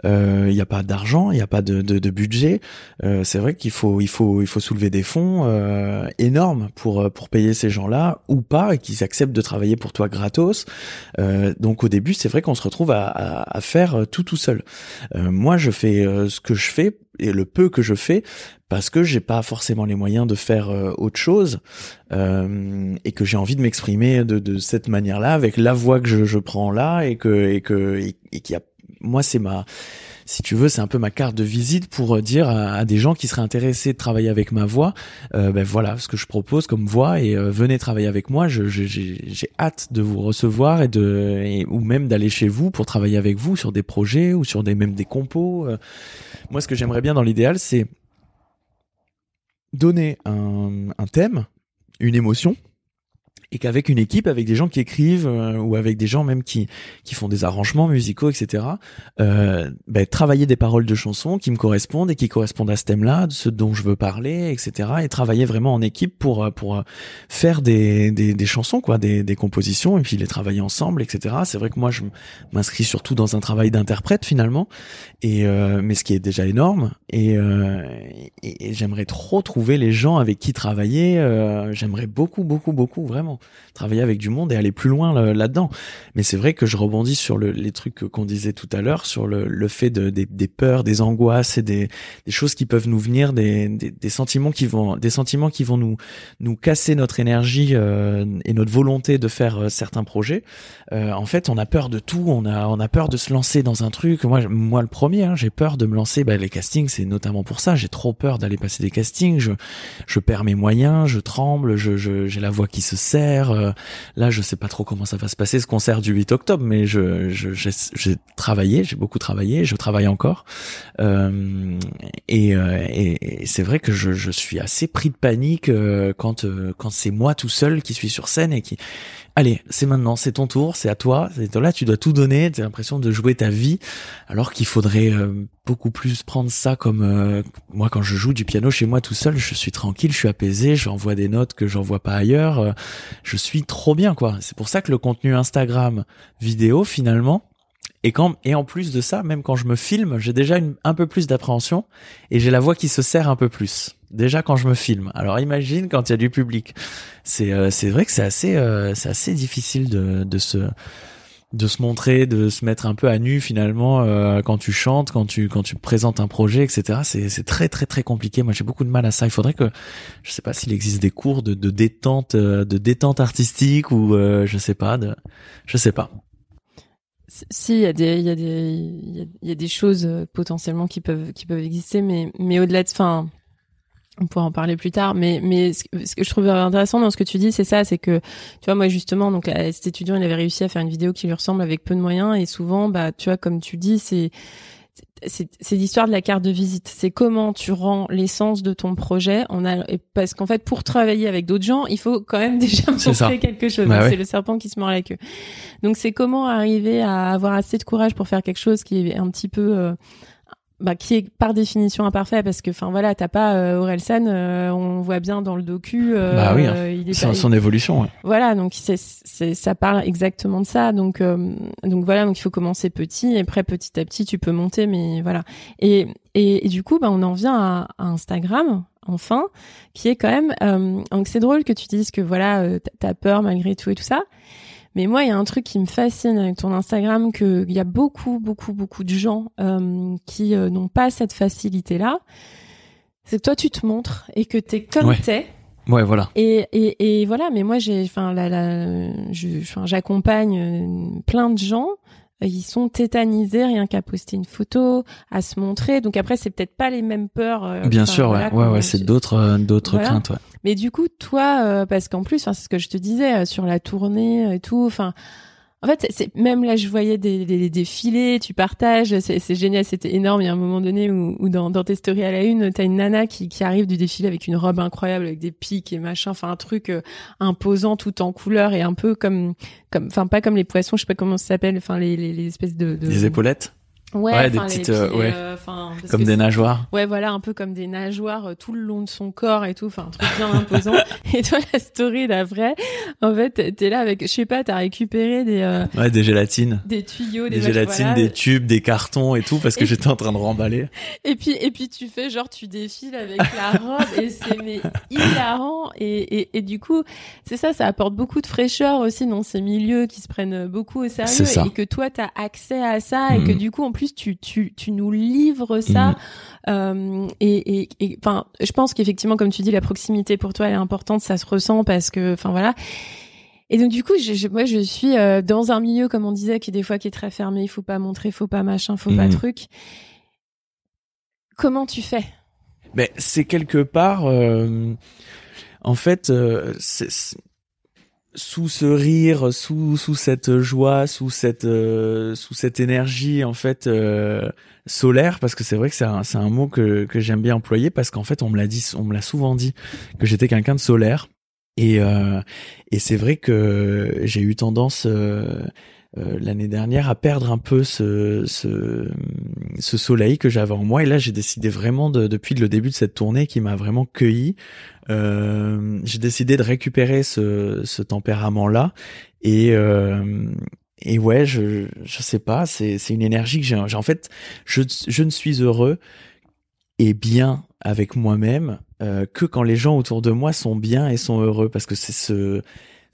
[SPEAKER 3] Il euh, n'y a pas d'argent il n'y a pas de, de, de budget. Euh, c'est vrai qu'il faut il faut il faut soulever des fonds euh, énormes pour pour payer ces gens là ou pas et qu'ils acceptent de travailler pour toi gratos. Euh, donc au début c'est vrai qu'on se retrouve à, à, à, faire tout tout seul. Euh, moi je fais ce que je fais et le peu que je fais parce que j'ai pas forcément les moyens de faire euh, autre chose euh, et que j'ai envie de m'exprimer de, de cette manière-là avec la voix que je, je prends là et que et que et, qui a moi c'est ma si tu veux, c'est un peu ma carte de visite pour euh, dire à, des gens qui seraient intéressés de travailler avec ma voix, euh, ben voilà ce que je propose comme voix et euh, venez travailler avec moi. J'ai hâte de vous recevoir et de ou même d'aller chez vous pour travailler avec vous sur des projets ou sur des même des compos. Moi, ce que j'aimerais bien dans l'idéal, c'est donner un thème, une émotion, et qu'avec une équipe, avec des gens qui écrivent euh, ou avec des gens même qui qui font des arrangements musicaux, etc. Euh, ben, travailler des paroles de chansons qui me correspondent et qui correspondent à ce thème-là, de ce dont je veux parler, etc. Et travailler vraiment en équipe pour euh, pour euh, faire des, des, des chansons, quoi, des, des compositions et puis les travailler ensemble, etc. C'est vrai que moi je m'inscris surtout dans un travail d'interprète finalement, et euh, mais ce qui est déjà énorme. Et, et, et j'aimerais trop trouver les gens avec qui travailler. j'aimerais beaucoup, beaucoup, beaucoup vraiment travailler avec du monde et aller plus loin là-dedans. Mais c'est vrai que je rebondis sur le, les trucs qu'on disait tout à l'heure, sur le, le fait de, des, des, peurs, des angoisses et des, des, choses qui peuvent nous venir, des, des, sentiments qui vont, des sentiments qui vont nous, nous casser notre énergie euh, et notre volonté de faire euh, certains projets. Euh, en fait, on a peur de tout, on a, on a peur de se lancer dans un truc. Moi, moi le premier, hein, j'ai peur de me lancer. Bah, les castings, c'est notamment pour ça. J'ai trop peur d'aller passer des castings. Je, je perds mes moyens, je tremble, je, j'ai la voix qui se serre euh, là, je sais pas trop comment ça va se passer ce concert du 8 octobre, mais je j'ai travaillé, j'ai beaucoup travaillé, je travaille encore, euh, et, euh, et, et c'est vrai que je, je, suis assez pris de panique quand quand c'est moi tout seul qui suis sur scène et qui allez, c'est maintenant, c'est ton tour, c'est à toi. Là, tu dois tout donner. T'as l'impression de jouer ta vie, alors qu'il faudrait euh, beaucoup plus prendre ça comme euh, moi quand je joue du piano chez moi tout seul. Je suis tranquille, je suis apaisé, j'envoie des notes que j'envoie pas ailleurs. Euh, je suis trop bien, quoi. C'est pour ça que le contenu Instagram vidéo, finalement. Et quand et en plus de ça, même quand je me filme, j'ai déjà une, un peu plus d'appréhension et j'ai la voix qui se serre un peu plus déjà quand je me filme. Alors imagine quand il y a du public. C'est euh, c'est vrai que c'est assez euh, c'est assez difficile de de se de se montrer, de se mettre un peu à nu finalement euh, quand tu chantes, quand tu quand tu présentes un projet, etc. C'est c'est très très très compliqué. Moi j'ai beaucoup de mal à ça. Il faudrait que je sais pas s'il existe des cours de, de détente de détente artistique ou je sais pas de je sais pas.
[SPEAKER 2] Si, il y a des, il y a des, il y a, des choses potentiellement qui peuvent, qui peuvent exister, mais, mais au-delà de, enfin, on pourra en parler plus tard, mais mais ce que je trouve intéressant dans ce que tu dis, c'est ça, c'est que tu vois moi justement donc cet étudiant il avait réussi à faire une vidéo qui lui ressemble avec peu de moyens et souvent bah tu vois comme tu dis c'est c'est l'histoire de la carte de visite. C'est comment tu rends l'essence de ton projet. On a parce qu'en fait, pour travailler avec d'autres gens, il faut quand même déjà montrer quelque chose. Bah c'est le serpent qui se mord la queue. Donc, c'est comment arriver à avoir assez de courage pour faire quelque chose qui est un petit peu euh, bah, qui est par définition imparfait parce que enfin voilà t'as pas euh, Orelsan euh, on voit bien dans le docu
[SPEAKER 3] euh, bah oui, hein. il est son, évolution
[SPEAKER 2] voilà donc c'est c'est ça parle exactement de ça. Donc euh, donc voilà donc il faut commencer petit et après petit à petit tu peux monter mais voilà. Et et, du coup bah on en vient à, Instagram enfin qui est quand même donc c'est drôle que tu dises que voilà t'as peur malgré tout et tout ça Mais moi, il y a un truc qui me fascine avec ton Instagram, que il y a beaucoup, beaucoup, beaucoup de gens euh, qui euh, n'ont pas cette facilité-là. C'est que toi, tu te montres et que t'es comme
[SPEAKER 3] Ouais.
[SPEAKER 2] t'es.
[SPEAKER 3] Ouais, voilà.
[SPEAKER 2] Et, et, et voilà, mais moi j'ai, enfin, la, j'accompagne euh, plein de gens. Euh, Ils sont tétanisés rien qu'à poster une photo, à se montrer. Donc après, c'est peut-être pas les mêmes peurs. euh,
[SPEAKER 3] Bien sûr, ouais, ouais, ouais, c'est d'autres, euh, d'autres
[SPEAKER 2] Voilà.
[SPEAKER 3] craintes, ouais.
[SPEAKER 2] Mais du coup, toi, euh, parce qu'en plus, c'est ce que je te disais sur la tournée et tout. Enfin, en fait, c'est- même là, je voyais des, des, des défilés, tu partages, c'est génial, c'était énorme. Il y a un moment donné où, dans, dans tes stories à la une, t'as une nana qui, arrive du défilé avec une robe incroyable, avec des pics et machin, enfin un truc euh, imposant, tout en couleur et un peu comme, comme, enfin pas comme les poissons, je sais pas comment ça s'appelle, enfin les, les, les espèces de.
[SPEAKER 3] Des épaulettes,
[SPEAKER 2] ouais,
[SPEAKER 3] Ouais, des
[SPEAKER 2] les
[SPEAKER 3] petites, euh,
[SPEAKER 2] pieds,
[SPEAKER 3] ouais.
[SPEAKER 2] euh, parce
[SPEAKER 3] comme des nageoires.
[SPEAKER 2] Ouais, voilà, un peu comme des nageoires euh, tout le long de son corps et tout, enfin un truc bien imposant. et toi, la story d'après, en fait, t'es- là avec, je sais pas, t'as récupéré des euh,
[SPEAKER 3] Ouais, des gélatines.
[SPEAKER 2] des tuyaux, des,
[SPEAKER 3] Des gélatines,
[SPEAKER 2] voilà.
[SPEAKER 3] des tubes, des cartons et tout, parce que j'étais en train de remballer.
[SPEAKER 2] Et puis et puis tu fais genre tu défiles avec la robe et c'est mais hilarant et, et et du coup c'est ça, ça apporte beaucoup de fraîcheur aussi dans ces milieux qui se prennent beaucoup au sérieux et que toi t'as accès à ça et que
[SPEAKER 3] Mhm.
[SPEAKER 2] du coup en plus tu tu tu nous livres ça.
[SPEAKER 3] Mhm.
[SPEAKER 2] Euh, et et et, enfin, je pense qu'effectivement, comme tu dis, la proximité pour toi elle est importante, ça se ressent parce que, enfin voilà. Et donc du coup, je, je- moi je suis euh, dans un milieu, comme on disait, qui des fois qui est très fermé, il faut pas montrer, faut pas machin, faut pas
[SPEAKER 3] Mhm.
[SPEAKER 2] truc. Comment tu fais?
[SPEAKER 3] Mais c'est quelque part, euh, en fait, c'est- sous ce rire, sous sous cette joie, sous cette euh, sous cette énergie en fait euh, solaire, parce que c'est vrai que c'est un c'est un mot que que j'aime bien employer parce qu'en fait on me l'a dit, on me l'a souvent dit que j'étais quelqu'un de solaire et euh, et c'est vrai que j'ai eu tendance euh, euh, l'année dernière à perdre un peu ce, ce, ce soleil que j'avais en moi. Et là, j'ai décidé vraiment, de, depuis le début de cette tournée qui m'a vraiment cueilli, j'ai décidé de récupérer ce, ce tempérament-là. Et, euh, et ouais, je, je sais pas, c'est, c'est une énergie que j'ai. j'ai- En fait, je, je ne suis heureux et bien avec moi-même euh, que quand les gens autour de moi sont bien et sont heureux parce que c'est ce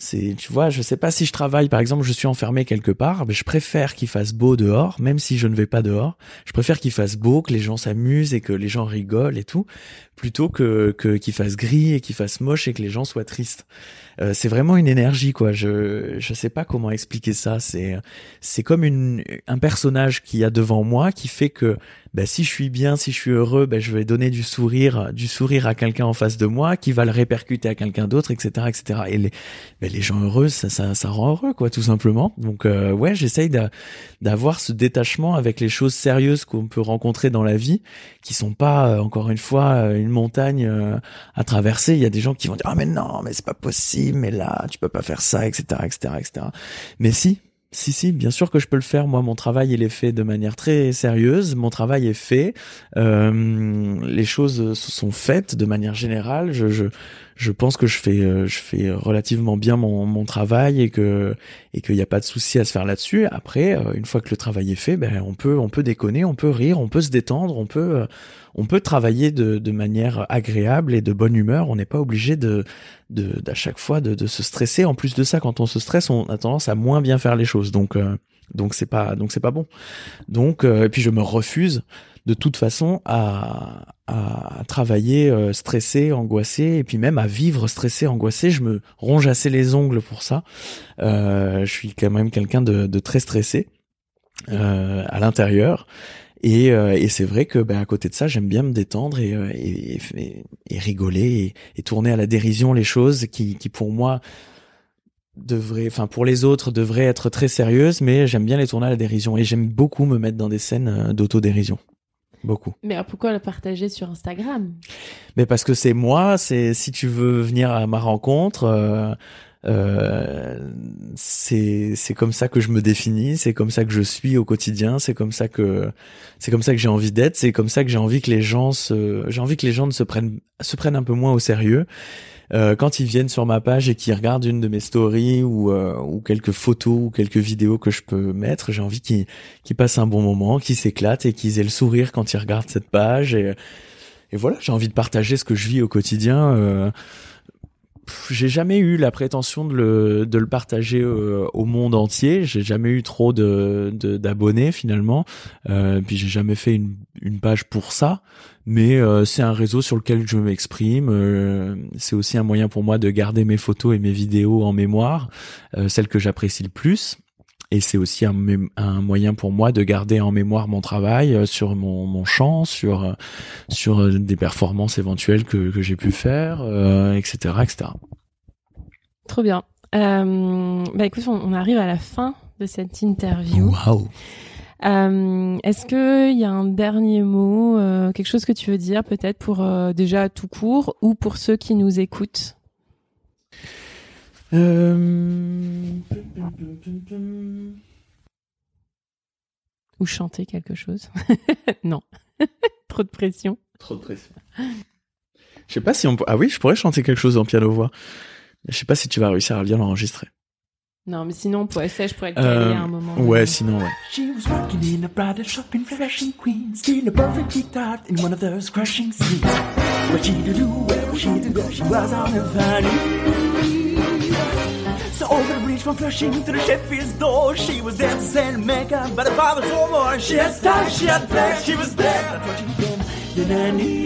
[SPEAKER 3] c'est tu vois je sais pas si je travaille par exemple je suis enfermé quelque part mais je préfère qu'il fasse beau dehors même si je ne vais pas dehors. Je préfère qu'il fasse beau que les gens s'amusent et que les gens rigolent et tout plutôt que que qu'il fasse gris et qu'il fasse moche et que les gens soient tristes euh, c'est vraiment une énergie quoi je je sais pas comment expliquer ça c'est c'est comme une un personnage qui y a devant moi qui fait que ben, si je suis bien, si je suis heureux, ben, je vais donner du sourire, du sourire à quelqu'un en face de moi, qui va le répercuter à quelqu'un d'autre, etc., etc. Et les, ben, les gens heureux, ça, ça, ça rend heureux, quoi, tout simplement. Donc, euh, ouais, j'essaye d'a- d'avoir ce détachement avec les choses sérieuses qu'on peut rencontrer dans la vie, qui sont pas, euh, encore une fois, euh, une montagne à traverser. Il y a des gens qui vont dire, ah, mais non, mais c'est pas possible, mais là, tu peux pas faire ça, etc., etc., etc. Mais si, si, si, bien sûr que je peux le faire. Moi, mon travail, il est fait de manière très sérieuse. Mon travail est fait. Euh, les choses se sont faites de manière générale. Je, je pense que je fais, euh, je fais relativement bien mon, mon travail et que, et qu'il n'y a pas de souci à se faire là-dessus. Après, euh, une fois que le travail est fait, ben, on peut, on peut déconner, on peut rire, on peut se détendre, on peut, euh, on peut travailler de, de manière agréable et de bonne humeur. On n'est pas obligé de, de, d'à chaque fois de, de se stresser. En plus de ça, quand on se stresse, on a tendance à moins bien faire les choses. Donc, euh, donc c'est pas, donc c'est pas bon. Donc, euh, et puis je me refuse de toute façon à, à travailler euh, stressé, angoissé, et puis même à vivre stressé, angoissé. Je me ronge assez les ongles pour ça. Euh, je suis quand même quelqu'un de, de très stressé euh, à l'intérieur. Et, euh, et c'est vrai que ben, à côté de ça, j'aime bien me détendre et, euh, et, et, et rigoler et, tourner à la dérision les choses qui, qui pour moi devraient, enfin pour les autres devraient être très sérieuses, mais j'aime bien les tourner à la dérision et j'aime beaucoup me mettre dans des scènes euh, d'autodérision. Beaucoup.
[SPEAKER 2] Mais alors, pourquoi le partager sur Instagram?
[SPEAKER 3] Mais parce que c'est moi, c'est si tu veux venir à ma rencontre, euh, euh, c'est c'est comme ça que je me définis, c'est comme ça que je suis au quotidien, c'est comme ça que c'est comme ça que j'ai envie d'être, c'est comme ça que j'ai envie que les gens se j'ai envie que les gens ne se prennent se prennent un peu moins au sérieux. Euh, quand ils viennent sur ma page et qu'ils regardent une de mes stories ou, euh, ou quelques photos ou quelques vidéos que je peux mettre, j'ai envie qu'ils passent un bon moment, qu'ils s'éclatent et qu'ils aient le sourire quand ils regardent cette page. Et, et voilà, j'ai envie de partager ce que je vis au quotidien. Euh, j'ai jamais eu la prétention de le, de le partager euh, au monde entier. J'ai jamais eu trop de d'abonnés finalement. Euh, puis j'ai jamais fait une, une page pour ça. Mais euh, c'est un réseau sur lequel je m'exprime. Euh, c'est aussi un moyen pour moi de garder mes photos et mes vidéos en mémoire, celles que j'apprécie le plus et c'est aussi un, un, moyen pour moi de garder en mémoire mon travail euh, sur mon, mon chant, sur euh, sur euh, des performances éventuelles que, que j'ai pu faire, euh, etc., etc.
[SPEAKER 2] Trop bien. Euh, bah écoute, on, arrive à la fin de cette interview.
[SPEAKER 3] Waouh.
[SPEAKER 2] Est-ce qu'il y a un dernier mot, euh, quelque chose que tu veux dire peut-être pour déjà tout court ou pour ceux qui nous écoutent? Euh... Ou chanter quelque chose. non. Trop de pression.
[SPEAKER 3] Trop de pression. Je sais pas si on Ah oui, je pourrais chanter quelque chose en piano-voix. Je sais pas si tu vas réussir à bien l'enregistrer.
[SPEAKER 2] Non, mais sinon, pour essayer, je pourrais le caler à un moment.
[SPEAKER 3] Ouais, sinon, ouais.
[SPEAKER 4] She was working in a bridal shop in Flushing, Queens. Still a perfect guitar in one of those crushing scenes. What she to do, where was she to go? She was on a funny. Over the bridge from Flushing to the Sheffield's door, she was there to sell makeup, but her father saw more. She had style, she had flex, she was there. She became, the nanny.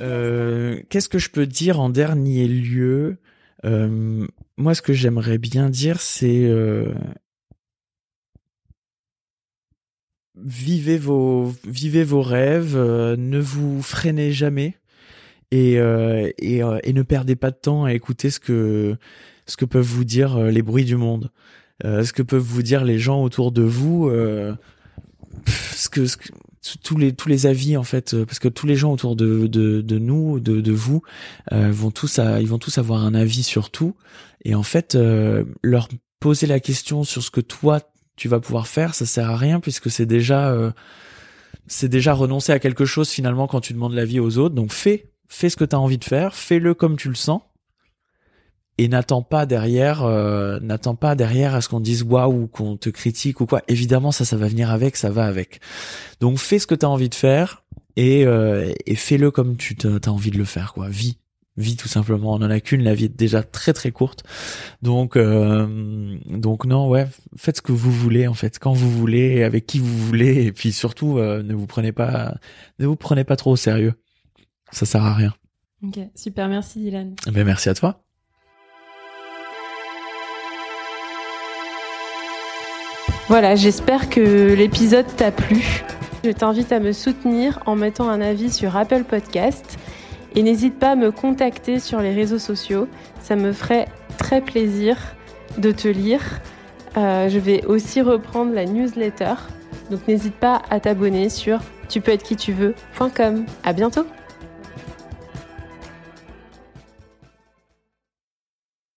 [SPEAKER 3] Euh, Qu'est-ce que je peux dire en dernier lieu? Euh, Moi, ce que j'aimerais bien dire, c'est euh, vivez vos vivez vos rêves, euh, ne vous freinez jamais et, euh, et, euh, et, ne perdez pas de temps à écouter ce que ce que peuvent vous dire euh, les bruits du monde, euh, ce que peuvent vous dire les gens autour de vous, euh, ce que, ce que tous les tous les avis en fait parce que tous les gens autour de de, de nous de, de vous euh, vont tous à, ils vont tous avoir un avis sur tout. Et en fait euh, leur poser la question sur ce que toi tu vas pouvoir faire ça sert à rien puisque c'est déjà euh, c'est déjà renoncer à quelque chose finalement quand tu demandes l'avis aux autres. Donc fais fais ce que tu as envie de faire, fais-le comme tu le sens et n'attends pas derrière euh, n'attends pas derrière à ce qu'on dise waouh ou qu'on te critique ou quoi. Évidemment ça ça va venir avec, ça va avec. Donc fais ce que tu as envie de faire et, euh, et fais-le comme tu as envie de le faire quoi. Vis vie tout simplement. On en a qu'une, la vie est déjà très très courte. Donc euh, donc non ouais, faites ce que vous voulez en fait, quand vous voulez, avec qui vous voulez, et puis surtout euh, ne vous prenez pas ne vous prenez pas trop au sérieux. Ça sert à rien.
[SPEAKER 2] Ok, super, merci Dylan.
[SPEAKER 3] Ben merci à toi.
[SPEAKER 2] Voilà, j'espère que l'épisode t'a plu. Je t'invite à me soutenir en mettant un avis sur Apple Podcast et n'hésite pas à me contacter sur les réseaux sociaux. Ça me ferait très plaisir de te lire. Euh, je vais aussi reprendre la newsletter. Donc n'hésite pas à t'abonner sur tu peux être qui tu veux.com. À bientôt!